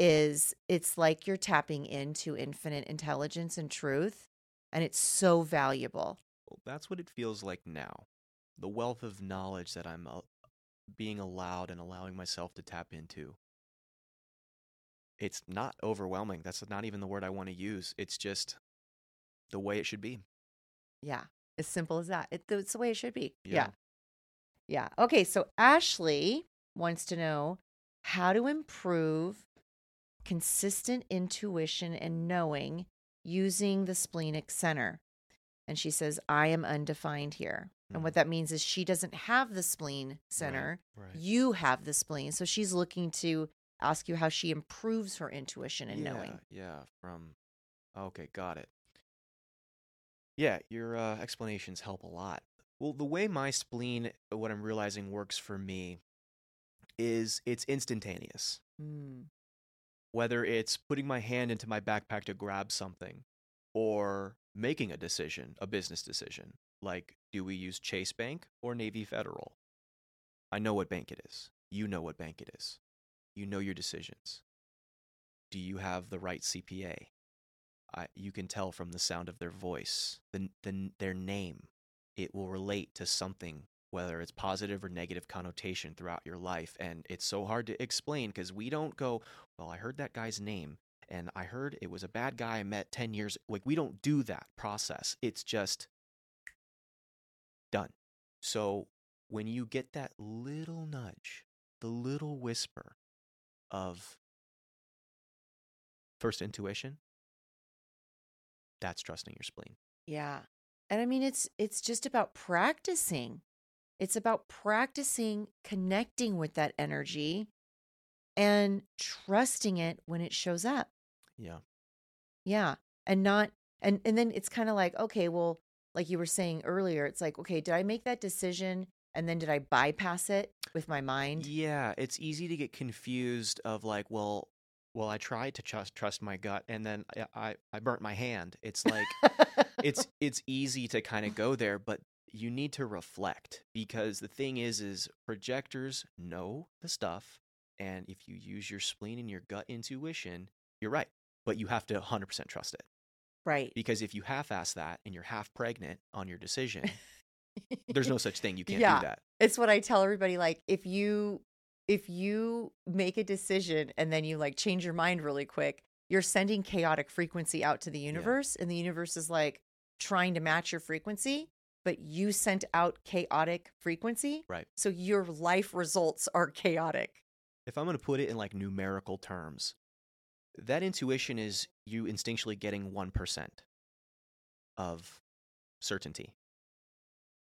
is it's like you're tapping into infinite intelligence and truth and it's so valuable. Well, that's what it feels like now. The wealth of knowledge that I'm uh, being allowed and allowing myself to tap into. it's not overwhelming. That's not even the word I want to use. It's just the way it should be. Yeah. As simple as that. It, it's the way it should be. Yeah. Yeah. Yeah. Okay. So Ashley wants to know how to improve consistent intuition and knowing using the splenic center. And she says, I am undefined here. And what mm. that means is she doesn't have the spleen center. Right. You have the spleen. So she's looking to ask you how she improves her intuition and yeah, knowing. Yeah, from okay, got it. Yeah, your uh, explanations help a lot. Well, the way my spleen, what I'm realizing works for me, is it's instantaneous. Mm. Whether it's putting my hand into my backpack to grab something, or making a decision, a business decision, like do we use Chase Bank or Navy Federal? I know what bank it is. You know what bank it is. You know your decisions. Do you have the right CPA? I, you can tell from the sound of their voice, the, the, their name. It will relate to something, whether it's positive or negative connotation throughout your life. And it's so hard to explain because we don't go, well, I heard that guy's name and I heard it was a bad guy I met 10 years. Like, we don't do that process. It's just done. So when you get that little nudge, the little whisper of first intuition, that's trusting your spleen. Yeah. And I mean it's it's just about practicing. It's about practicing connecting with that energy and trusting it when it shows up. Yeah. Yeah. And not and and then it's kind of like, okay, well, like you were saying earlier, it's like, okay, did I make that decision and then did I bypass it with my mind? Yeah, it's easy to get confused of like, well, well, I tried to trust trust my gut and then I I, I burnt my hand. It's like <laughs> it's it's easy to kind of go there, but you need to reflect because the thing is is projectors know the stuff and if you use your spleen and your gut intuition, you're right, but you have to 100% trust it. right. Because if you half-ass that and you're half pregnant on your decision, there's no such thing. You <laughs> can't Yeah. do that. It's what I tell everybody like if you if you make a decision and then you like change your mind really quick, you're sending chaotic frequency out to the universe and the universe is like trying to match your frequency, but you sent out chaotic frequency. Right. So your life results are chaotic. If I'm going to put it in like numerical terms, that intuition is you instinctually getting 1% of certainty.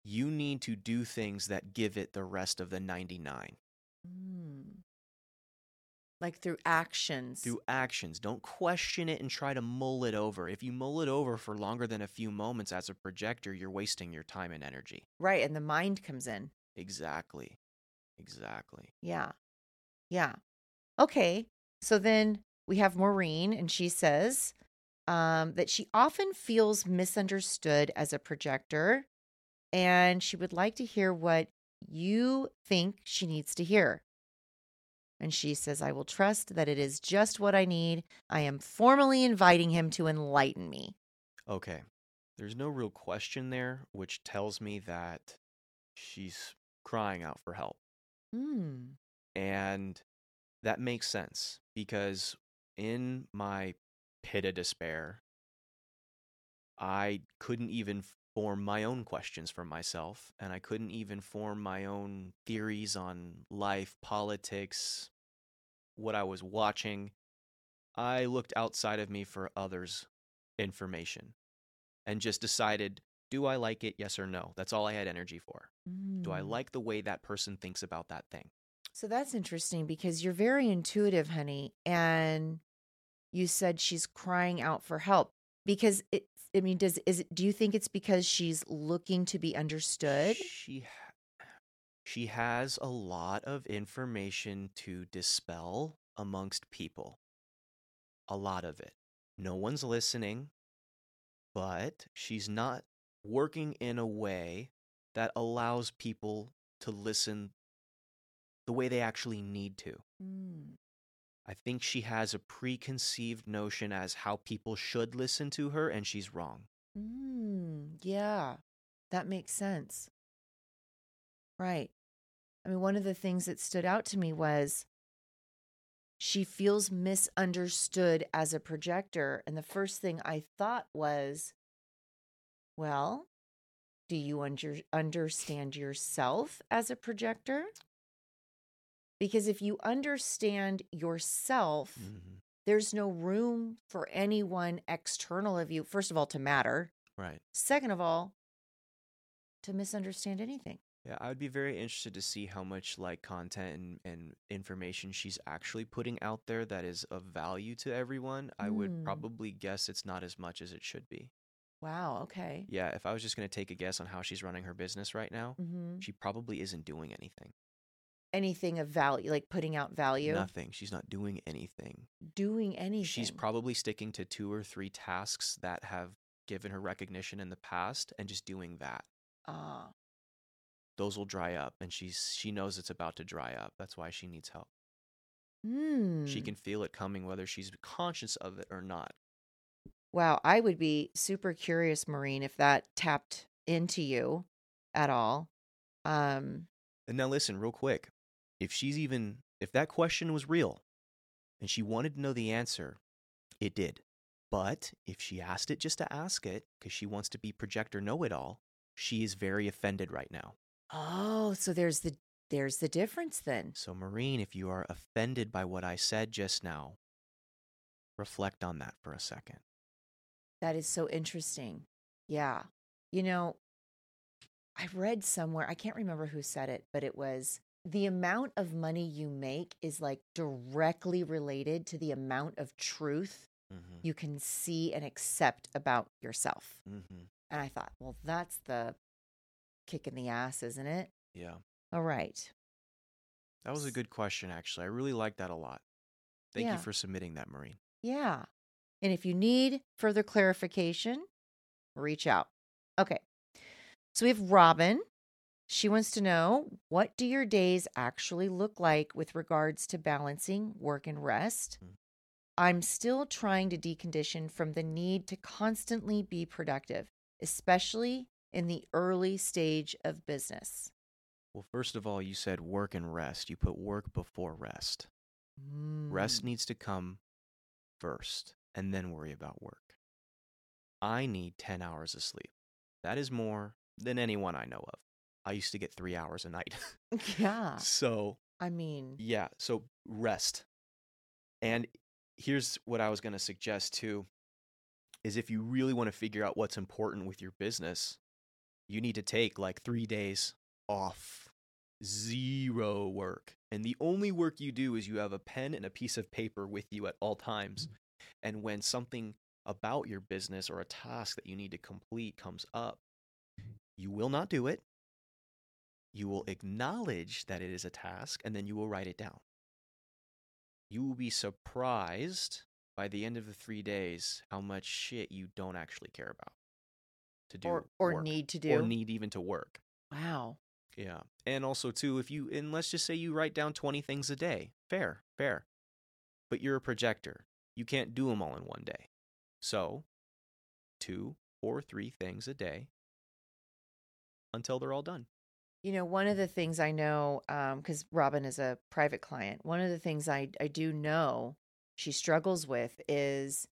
You need to do things that give it the rest of the 99 Mm. Like through actions. through actions. Don't question it and try to mull it over. If you mull it over for longer than a few moments as a projector, you're wasting your time and energy. right. And the mind comes in. Exactly. Exactly. Yeah. Yeah. Okay. So then we have Maureen, and she says um, that she often feels misunderstood as a projector, and she would like to hear what you think she needs to hear. And she says, I will trust that it is just what I need. I am formally inviting him to enlighten me. Okay. There's no real question there, which tells me that she's crying out for help. Hmm. And that makes sense because in my pit of despair, I couldn't even form my own questions for myself, and I couldn't even form my own theories on life, politics, what I was watching. I looked outside of me for others' information and just decided do I like it? Yes or no? That's all I had energy for. Do I Mm. like the way that person thinks about that thing? So that's interesting because you're very intuitive, honey. And you said she's crying out for help because it, I mean, does, is it, do you think it's because she's looking to be understood? She she has a lot of information to dispel amongst people. A lot of it. No one's listening, but she's not working in a way that allows people to listen the way they actually need to. Mm. I think she has a preconceived notion as how people should listen to her, and she's wrong. Mm, yeah, that makes sense. Right. I mean, one of the things that stood out to me was she feels misunderstood as a projector. And the first thing I thought was, well, do you under, understand yourself as a projector? Because if you understand yourself, Mhm. there's no room for anyone external of you, first of all, to matter. Right. Second of all, to misunderstand anything. Yeah, I would be very interested to see how much like content and, and information she's actually putting out there that is of value to everyone. I would Mm. probably guess it's not as much as it should be. Wow. Okay. Yeah, if I was just going to take a guess on how she's running her business right now, hmm she probably isn't doing anything. Anything of value, like putting out value, Nothing. She's not doing anything. doing anything. She's probably sticking to two or three tasks that have given her recognition in the past and just doing that. Ah. Those will dry up and she's she knows it's about to dry up. That's why she needs help. Hmm. She can feel it coming whether she's conscious of it or not. Wow, I would be super curious, Maureen, if that tapped into you at all. Um, And now listen, real quick. If she's even if that question was real and she wanted to know the answer, it did. But if she asked it just to ask it because she wants to be projector know it all, she is very offended right now. oh, so there's the there's the difference then. So Maureen, if you are offended by what I said just now, reflect on that for a second. That is so interesting. Yeah. You know, I read somewhere, I can't remember who said it, but it was the amount of money you make is like directly related to the amount of truth Mm-hmm. you can see and accept about yourself. Mm-hmm. And I thought, well, that's the kick in the ass, isn't it? Yeah. All right. That was a good question, actually. I really like that a lot. Thank Yeah. you for submitting that, Maureen. Yeah. And if you need further clarification, reach out. Okay. So we have Robin. She wants to know what do your days actually look like with regards to balancing work and rest? Mm. I'm still trying to decondition from the need to constantly be productive, especially in the early stage of business. Well, first of all, you said work and rest. You put work before rest. Rest Mm. needs to come first and then worry about work. I need 10 hours of sleep. That is more than anyone I know of. I used to get three hours a night. <laughs> Yeah. so, I mean, yeah, so rest. And here's what I was going to suggest too is if you really want to figure out what's important with your business, you need to take like 3 days off. Zero work. And the only work you do is you have a pen and a piece of paper with you at all times. Mm-hmm. And when something about your business or a task that you need to complete comes up, you will not do it. You will acknowledge that it is a task and then you will write it down. You will be surprised by the end of the three days how much shit you don't actually care about to do or or work, need to do. or need even to work. wow. Yeah. And also too, if you and let's just say you write down 20 things a day. Fair, fair. But you're a projector. You can't do them all in one day. So, two or three things a day until they're all done. You know, one of the things I know, um, because Robin is a private client, one of the things I, I do know she struggles with is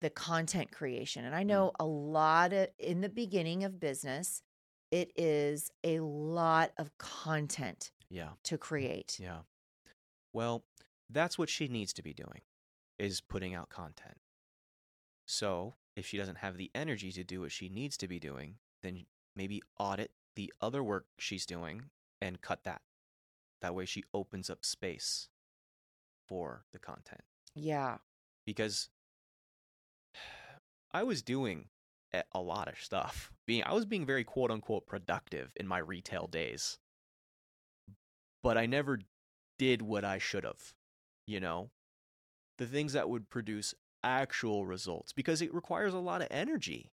the content creation. And I mm. know a lot of, in the beginning of business, it is a lot of content Yeah. to create. Yeah. Well, that's what she needs to be doing is putting out content. So, if she doesn't have the energy to do what she needs to be doing, then maybe audit the other work she's doing and cut that. That way she opens up space for the content. Yeah. Because <sighs> I was doing a- lot of stuff. Being I was being very quote unquote productive in my retail days. But I never did what I should have. You know? The things that would produce actual results because it requires a lot of energy.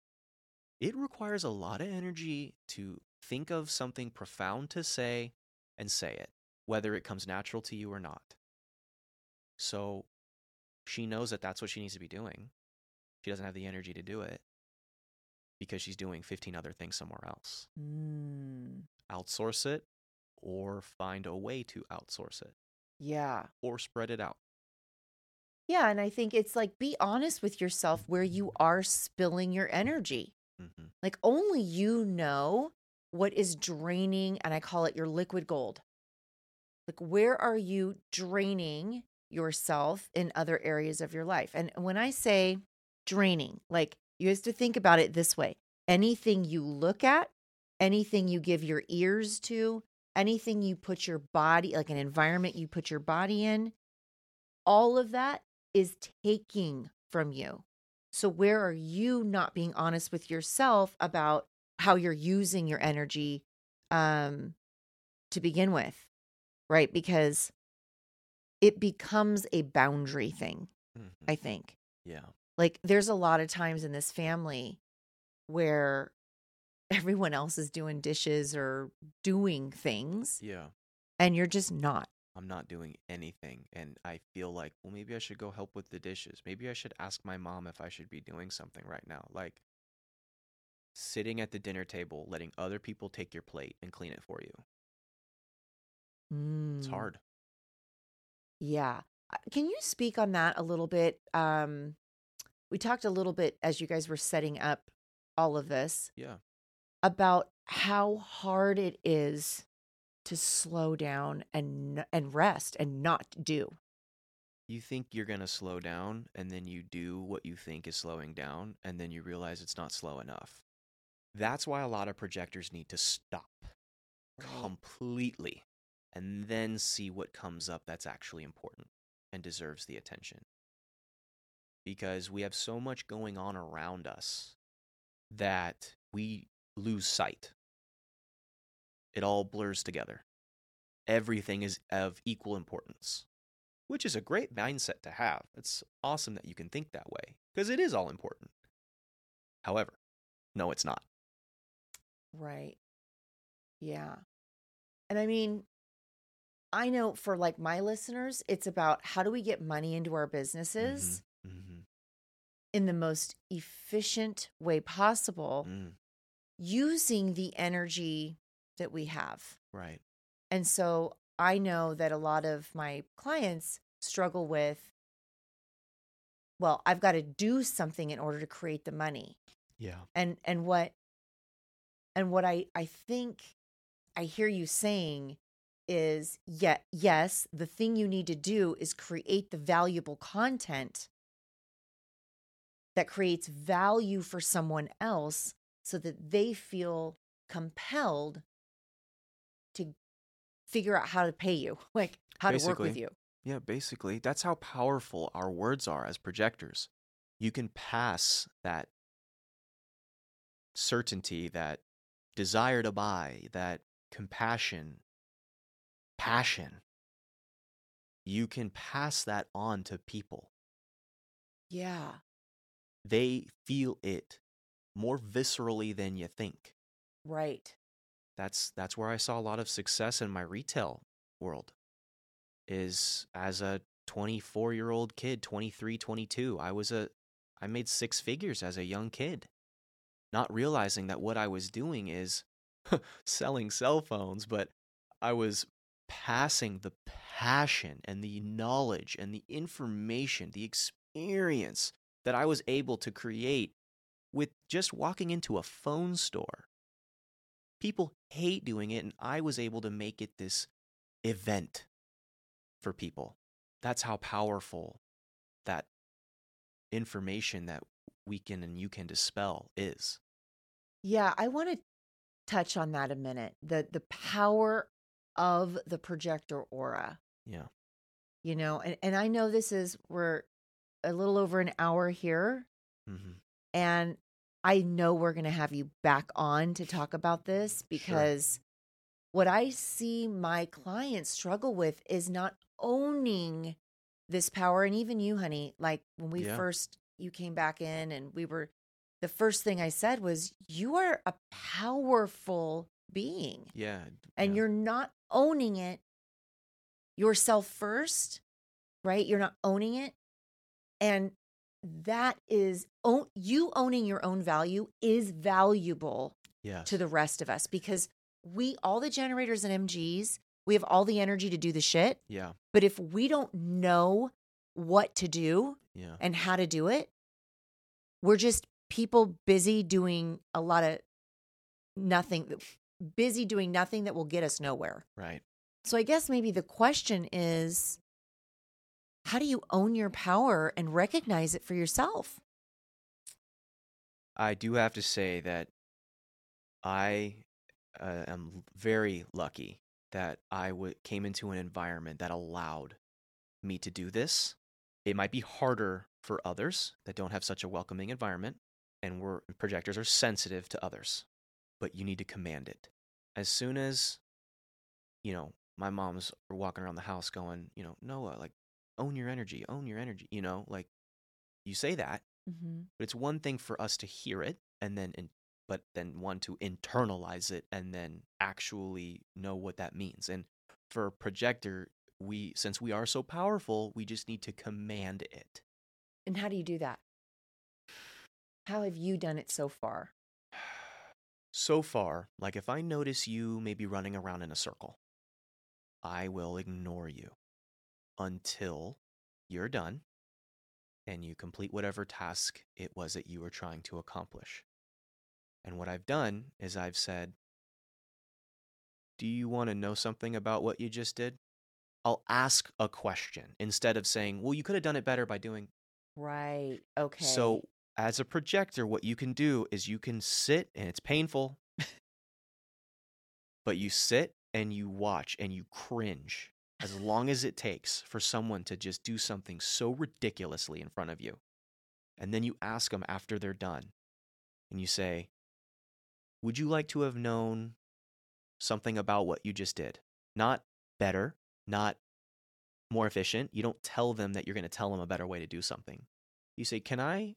It requires a lot of energy to think of something profound to say and say it, whether it comes natural to you or not. So she knows that that's what she needs to be doing. She doesn't have the energy to do it because she's doing 15 other things somewhere else. Mm, Outsource it or find a way to outsource it yeah. or spread it out. Yeah. And I think it's like be honest with yourself where you are spilling your energy. hmm Like only you know what is draining, and I call it your liquid gold. Like, where are you draining yourself in other areas of your life? And when I say draining, like you have to think about it this way anything you look at, anything you give your ears to, anything you put your body, like an environment you put your body in, all of that is taking from you. So, where are you not being honest with yourself about how you're using your energy um, to begin with? Right? Because it becomes a boundary thing, hmm I think. Yeah. Like, there's a lot of times in this family where everyone else is doing dishes or doing things, Yeah. and you're just not. I'm not doing anything. And I feel like, well, maybe I should go help with the dishes. Maybe I should ask my mom if I should be doing something right now. Like sitting at the dinner table, letting other people take your plate and clean it for you. It's Mm. hard. Yeah. Uh, Can you speak on that a little bit? Um, we talked a little bit as you guys were setting up all of this Yeah. about how hard it is to slow down and and rest and not do. You think you're going to slow down, and then you do what you think is slowing down, and then you realize it's not slow enough. That's why a lot of projectors need to stop completely and then see what comes up that's actually important and deserves the attention. Because we have so much going on around us that we lose sight. It all blurs together. Everything is of equal importance, which is a great mindset to have. It's awesome that you can think that way because it is all important. However, no, it's not. Right. Yeah. And I mean, I know for like my listeners, it's about how do we get money into our businesses hmm in the most efficient way possible Mm, using the energy that we have. right. And so I know that a lot of my clients struggle with, well, I've got to do something in order to create the money. Yeah. And and what and what I I think I hear you saying is yeah, yes, the thing you need to do is create the valuable content that creates value for someone else so that they feel compelled to figure out how to pay you, <laughs> like how to work with you. Yeah, basically, that's how powerful our words are as projectors. You can pass that certainty, that desire to buy, that compassion, passion. You can pass that on to people. Yeah. They feel it more viscerally than you think. Right. That's that's where I saw a lot of success in my retail world. Is as a 24-year-old kid, 23, 22, I was a I made six figures as a young kid. Not realizing that what I was doing is <laughs> selling cell phones, but I was passing the passion and the knowledge and the information, the experience that I was able to create with just walking into a phone store. People hate doing it, and I was able to make it this event for people. That's how powerful that information that we can and you can dispel is. Yeah, I want to touch on that a minute. The the power of the projector aura. Yeah. You know, and, and I know this is we're a little over an hour here, hmm and I know we're gonna have you back on to talk about this because what I see my clients struggle with is not owning this power. And even you, honey, like when we Yeah. first you came back in and we were the first thing I said was, You are a powerful being Yeah. and yeah. you're not owning it yourself first, right? You're not owning it. And that is own, you owning your own value is valuable yes. to the rest of us because we all the generators and MGs, we have all the energy to do the shit. yeah. But if we don't know what to do Yeah. and how to do it. We're just people busy doing a lot of nothing, busy doing nothing that will get us nowhere. Right. So I guess maybe the question is how do you own your power and recognize it for yourself? I do have to say that I uh, am very lucky that I w- came into an environment that allowed me to do this. It might be harder for others that don't have such a welcoming environment, and we're projectors are sensitive to others, but you need to command it. As soon as, you know, my mom's walking around the house going, you know, Noah, like, own your energy, own your energy, you know, like, you say that, Mm-hmm. but it's one thing for us to hear it and then in, but then one to internalize it and then actually know what that means and for a projector we since we are so powerful we just need to command it And how do you do that? How have you done it so far? so far like if i notice you maybe running around in a circle i will ignore you until you're done and you complete whatever task it was that you were trying to accomplish. And what I've done is I've said, Do you want to know something about what you just did? I'll ask a question instead of saying, Well, you could have done it better by doing. Right. Okay. So, as a projector, what you can do is you can sit, and it's painful, but you sit and you watch and you cringe as long as it takes for someone to just do something so ridiculously in front of you. And then you ask them after they're done, and you say, Would you like to have known something about what you just did? Not better, not more efficient. You don't tell them that you're going to tell them a better way to do something. You say, Can I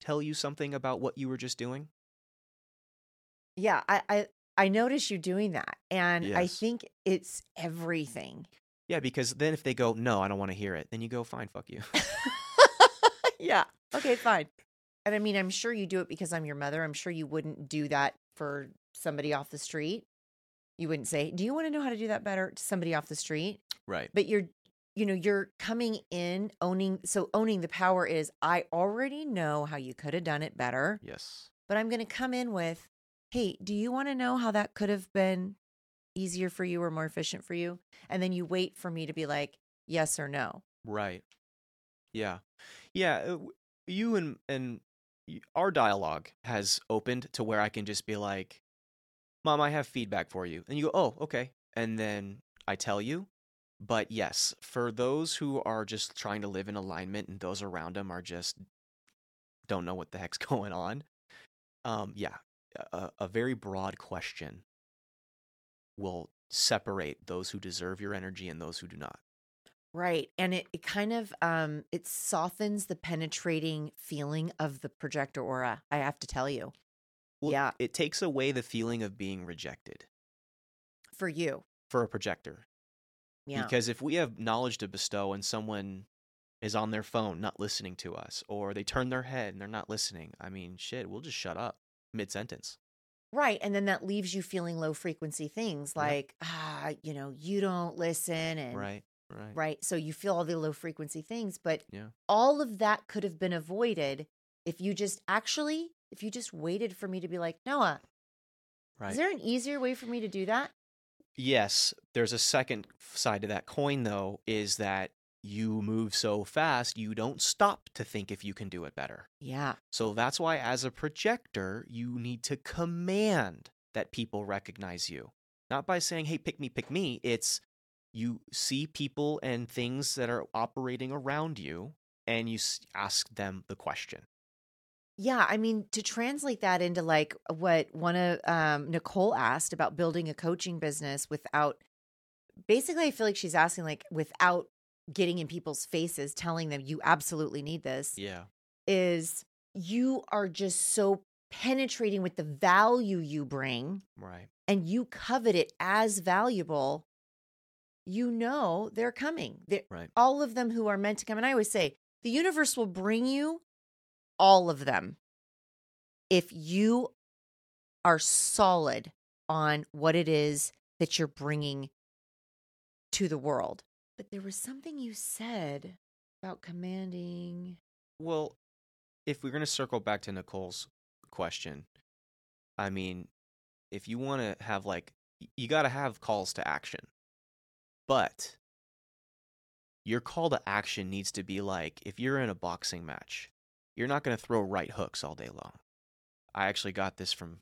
tell you something about what you were just doing? yeah, I, I I notice you doing that, and I think it's everything. Yeah, because then if they go, No, I don't want to hear it, then you go, Fine, fuck you. <laughs> yeah. Okay. Fine. And I mean, I'm sure you do it because I'm your mother. I'm sure you wouldn't do that for somebody off the street. You wouldn't say, "Do you want to know how to do that better?" to somebody off the street. right. But you're, you know, you're coming in owning. So owning the power is, I already know how you could have done it better. Yes. but I'm going to come in with, hey, do you want to know how that could have been easier for you or more efficient for you? And then you wait for me to be like, yes or no. Right. Yeah. Yeah. uh, You and and our dialogue has opened to where I can just be like, "Mom, I have feedback for you," and you go, "Oh, okay," and then I tell you. But yes, for those who are just trying to live in alignment and those around them are just don't know what the heck's <laughs> going on. Um, yeah, a, a very broad question will separate those who deserve your energy and those who do not. Right. And it, it kind of um it softens the penetrating feeling of the projector aura, I have to tell you. Well, Yeah. It takes away the feeling of being rejected For you. for a projector. Yeah. Because if we have knowledge to bestow and someone is on their phone not listening to us, or they turn their head and they're not listening, I mean, shit, we'll just shut up mid sentence. right. And then that leaves you feeling low frequency things Yeah. like, ah, you know, you don't listen and Right, right. right? So you feel all the low frequency things, but Yeah. all of that could have been avoided if you just actually, if you just waited for me to be like, Noah, Right. is there an easier way for me to do that? yes, there's a second side to that coin, though, is that you move so fast, you don't stop to think if you can do it better. Yeah. So that's why, as a projector, you need to command that people recognize you. Not by saying, hey, pick me, pick me. It's you see people and things that are operating around you and you ask them the question. Yeah. I mean, to translate that into like what one of um, Nicole asked about building a coaching business without basically, I feel like she's asking, like, without getting in people's faces, telling them you absolutely need this. Yeah. is you are just so penetrating with the value you bring Right. and you covet it as valuable, you know they're coming. They're, Right. All of them who are meant to come. And I always say the universe will bring you all of them if you are solid on what it is that you're bringing to the world. But there was something you said about commanding. Well, if we're going to circle back to Nicole's question, I mean, if you want to have like, you got to have calls to action. But your call to action needs to be like, if you're in a boxing match, you're not going to throw right hooks all day long. I actually got this from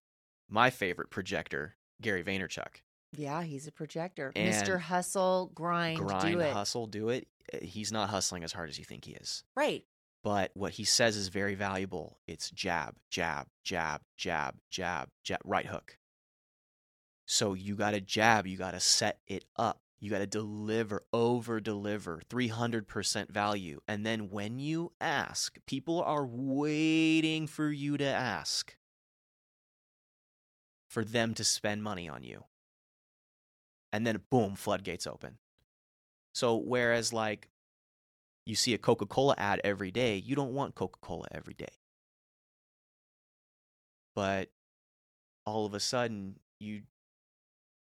my favorite projector, Gary Vaynerchuk. Yeah, he's a projector. And Mr. Hustle, grind, Grind, do it. hustle, do it. Uh, He's not hustling as hard as you think he is. Right. but what he says is very valuable. It's jab, jab, jab, jab, jab, jab, right hook. So you got to jab, you got to set it up. You got to deliver, over deliver, 300% value. And then when you ask, people are waiting for you to ask for them to spend money on you. And then boom, floodgates open. So whereas like you see a Coca Cola ad every day, you don't want Coca Cola every day. But all of a sudden, you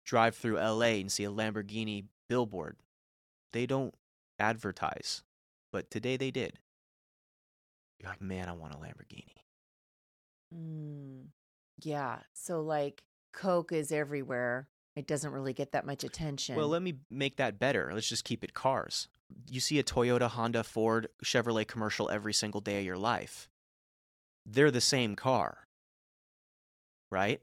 drive through LA and see a Lamborghini billboard. They don't advertise, but today they did. You're like, man, I want a Lamborghini. Mm, yeah. So like Coke is everywhere. It doesn't really get that much attention. Well, let me make that better. Let's just keep it cars. You see a Toyota, Honda, Ford, Chevrolet commercial every single day of your life. They're the same car, right?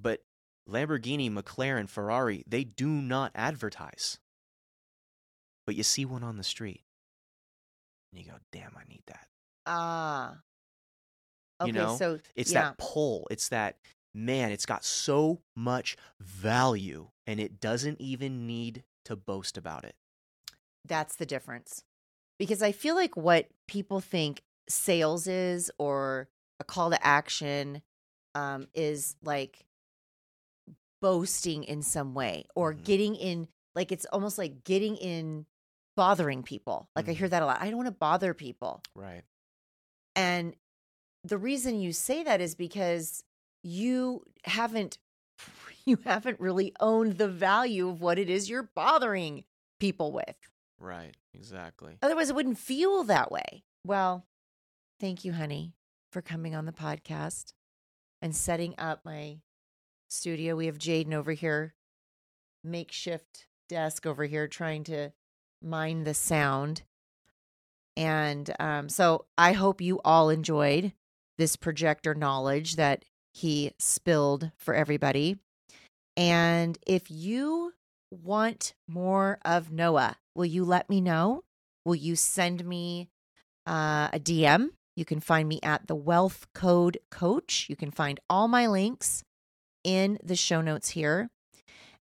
But Lamborghini, McLaren, Ferrari, they do not advertise. But you see one on the street, and you go, damn, I need that. ah. Okay, You know, so It's yeah. that pull. It's that, man, it's got so much value, and it doesn't even need to boast about it. That's the difference. Because I feel like what people think sales is or a call to action um, is like boasting in some way or Mhm. getting in, like it's almost like getting in bothering people. Like I hear that a lot. I don't want to bother people. Right. And the reason you say that is because you haven't <laughs> you haven't really owned the value of what it is you're bothering people with. Right. Exactly. Otherwise, it wouldn't feel that way. Well, thank you, honey, for coming on the podcast and setting up my studio. We have Jaden over here, makeshift desk over here, trying to mine the sound. And um, so I hope you all enjoyed this projector knowledge that he spilled for everybody. And if you want more of Noah, will you let me know? Will you send me uh, a DM? You can find me at the Wealth Code Coach. You can find all my links in the show notes here.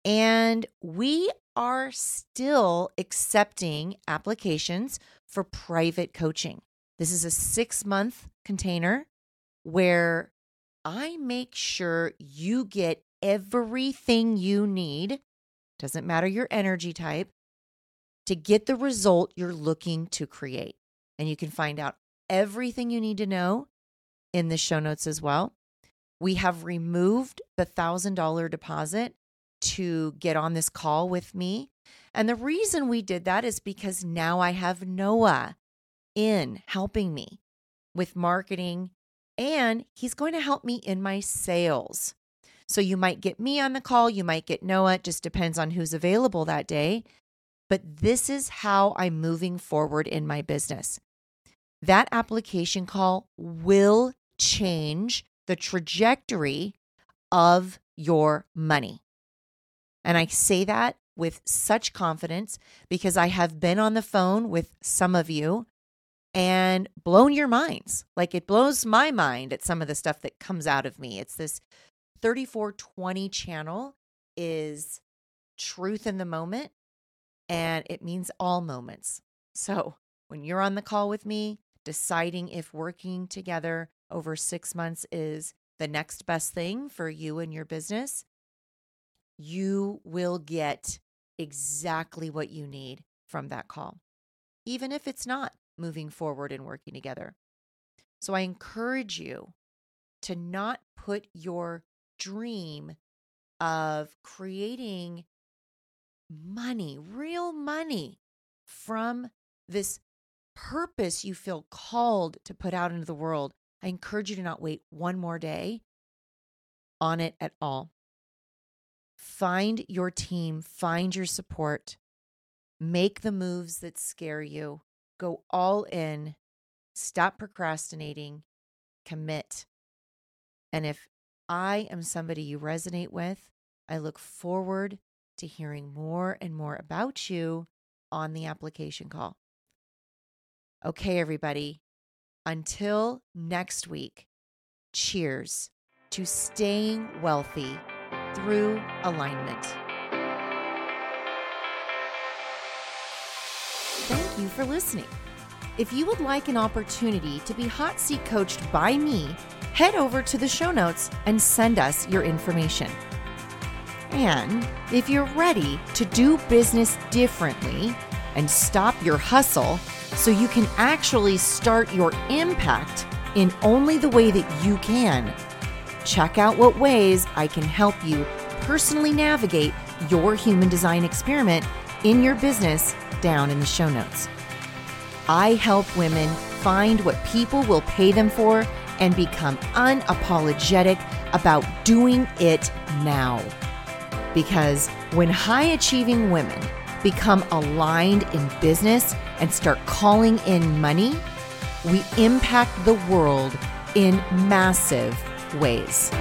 And we are still accepting applications for private coaching. This is a six month container where I make sure you get everything you need, doesn't matter your energy type, to get the result you're looking to create. And you can find out everything you need to know in the show notes as well. We have removed the $1,000 deposit to get on this call with me. And the reason we did that is because now I have Noah in helping me with marketing and he's going to help me in my sales. So you might get me on the call, you might get Noah, it just depends on who's available that day. But this is how I'm moving forward in my business. That application call will change the trajectory of your money. And I say that with such confidence because I have been on the phone with some of you and blown your minds. Like it blows my mind at some of the stuff that comes out of me. It's this 3420 channel is truth in the moment and it means all moments. So when you're on the call with me, deciding if working together over six months is the next best thing for you and your business, you will get exactly what you need from that call, even if it's not moving forward and working together. So I encourage you to not put your dream of creating money, real money from this purpose you feel called to put out into the world, I encourage you to not wait one more day on it at all. Find your team, find your support, make the moves that scare you, go all in, stop procrastinating, commit. And if I am somebody you resonate with, I look forward to hearing more and more about you on the application call. Okay, everybody, until next week, cheers to staying wealthy through alignment. Thank you for listening. If you would like an opportunity to be hot seat coached by me, head over to the show notes and send us your information. And if you're ready to do business differently and stop your hustle so you can actually start your impact in only the way that you can, check out what ways I can help you personally navigate your human design experiment in your business down in the show notes. I help women find what people will pay them for and become unapologetic about doing it now. Because when high achieving women become aligned in business and start calling in money, we impact the world in massive ways.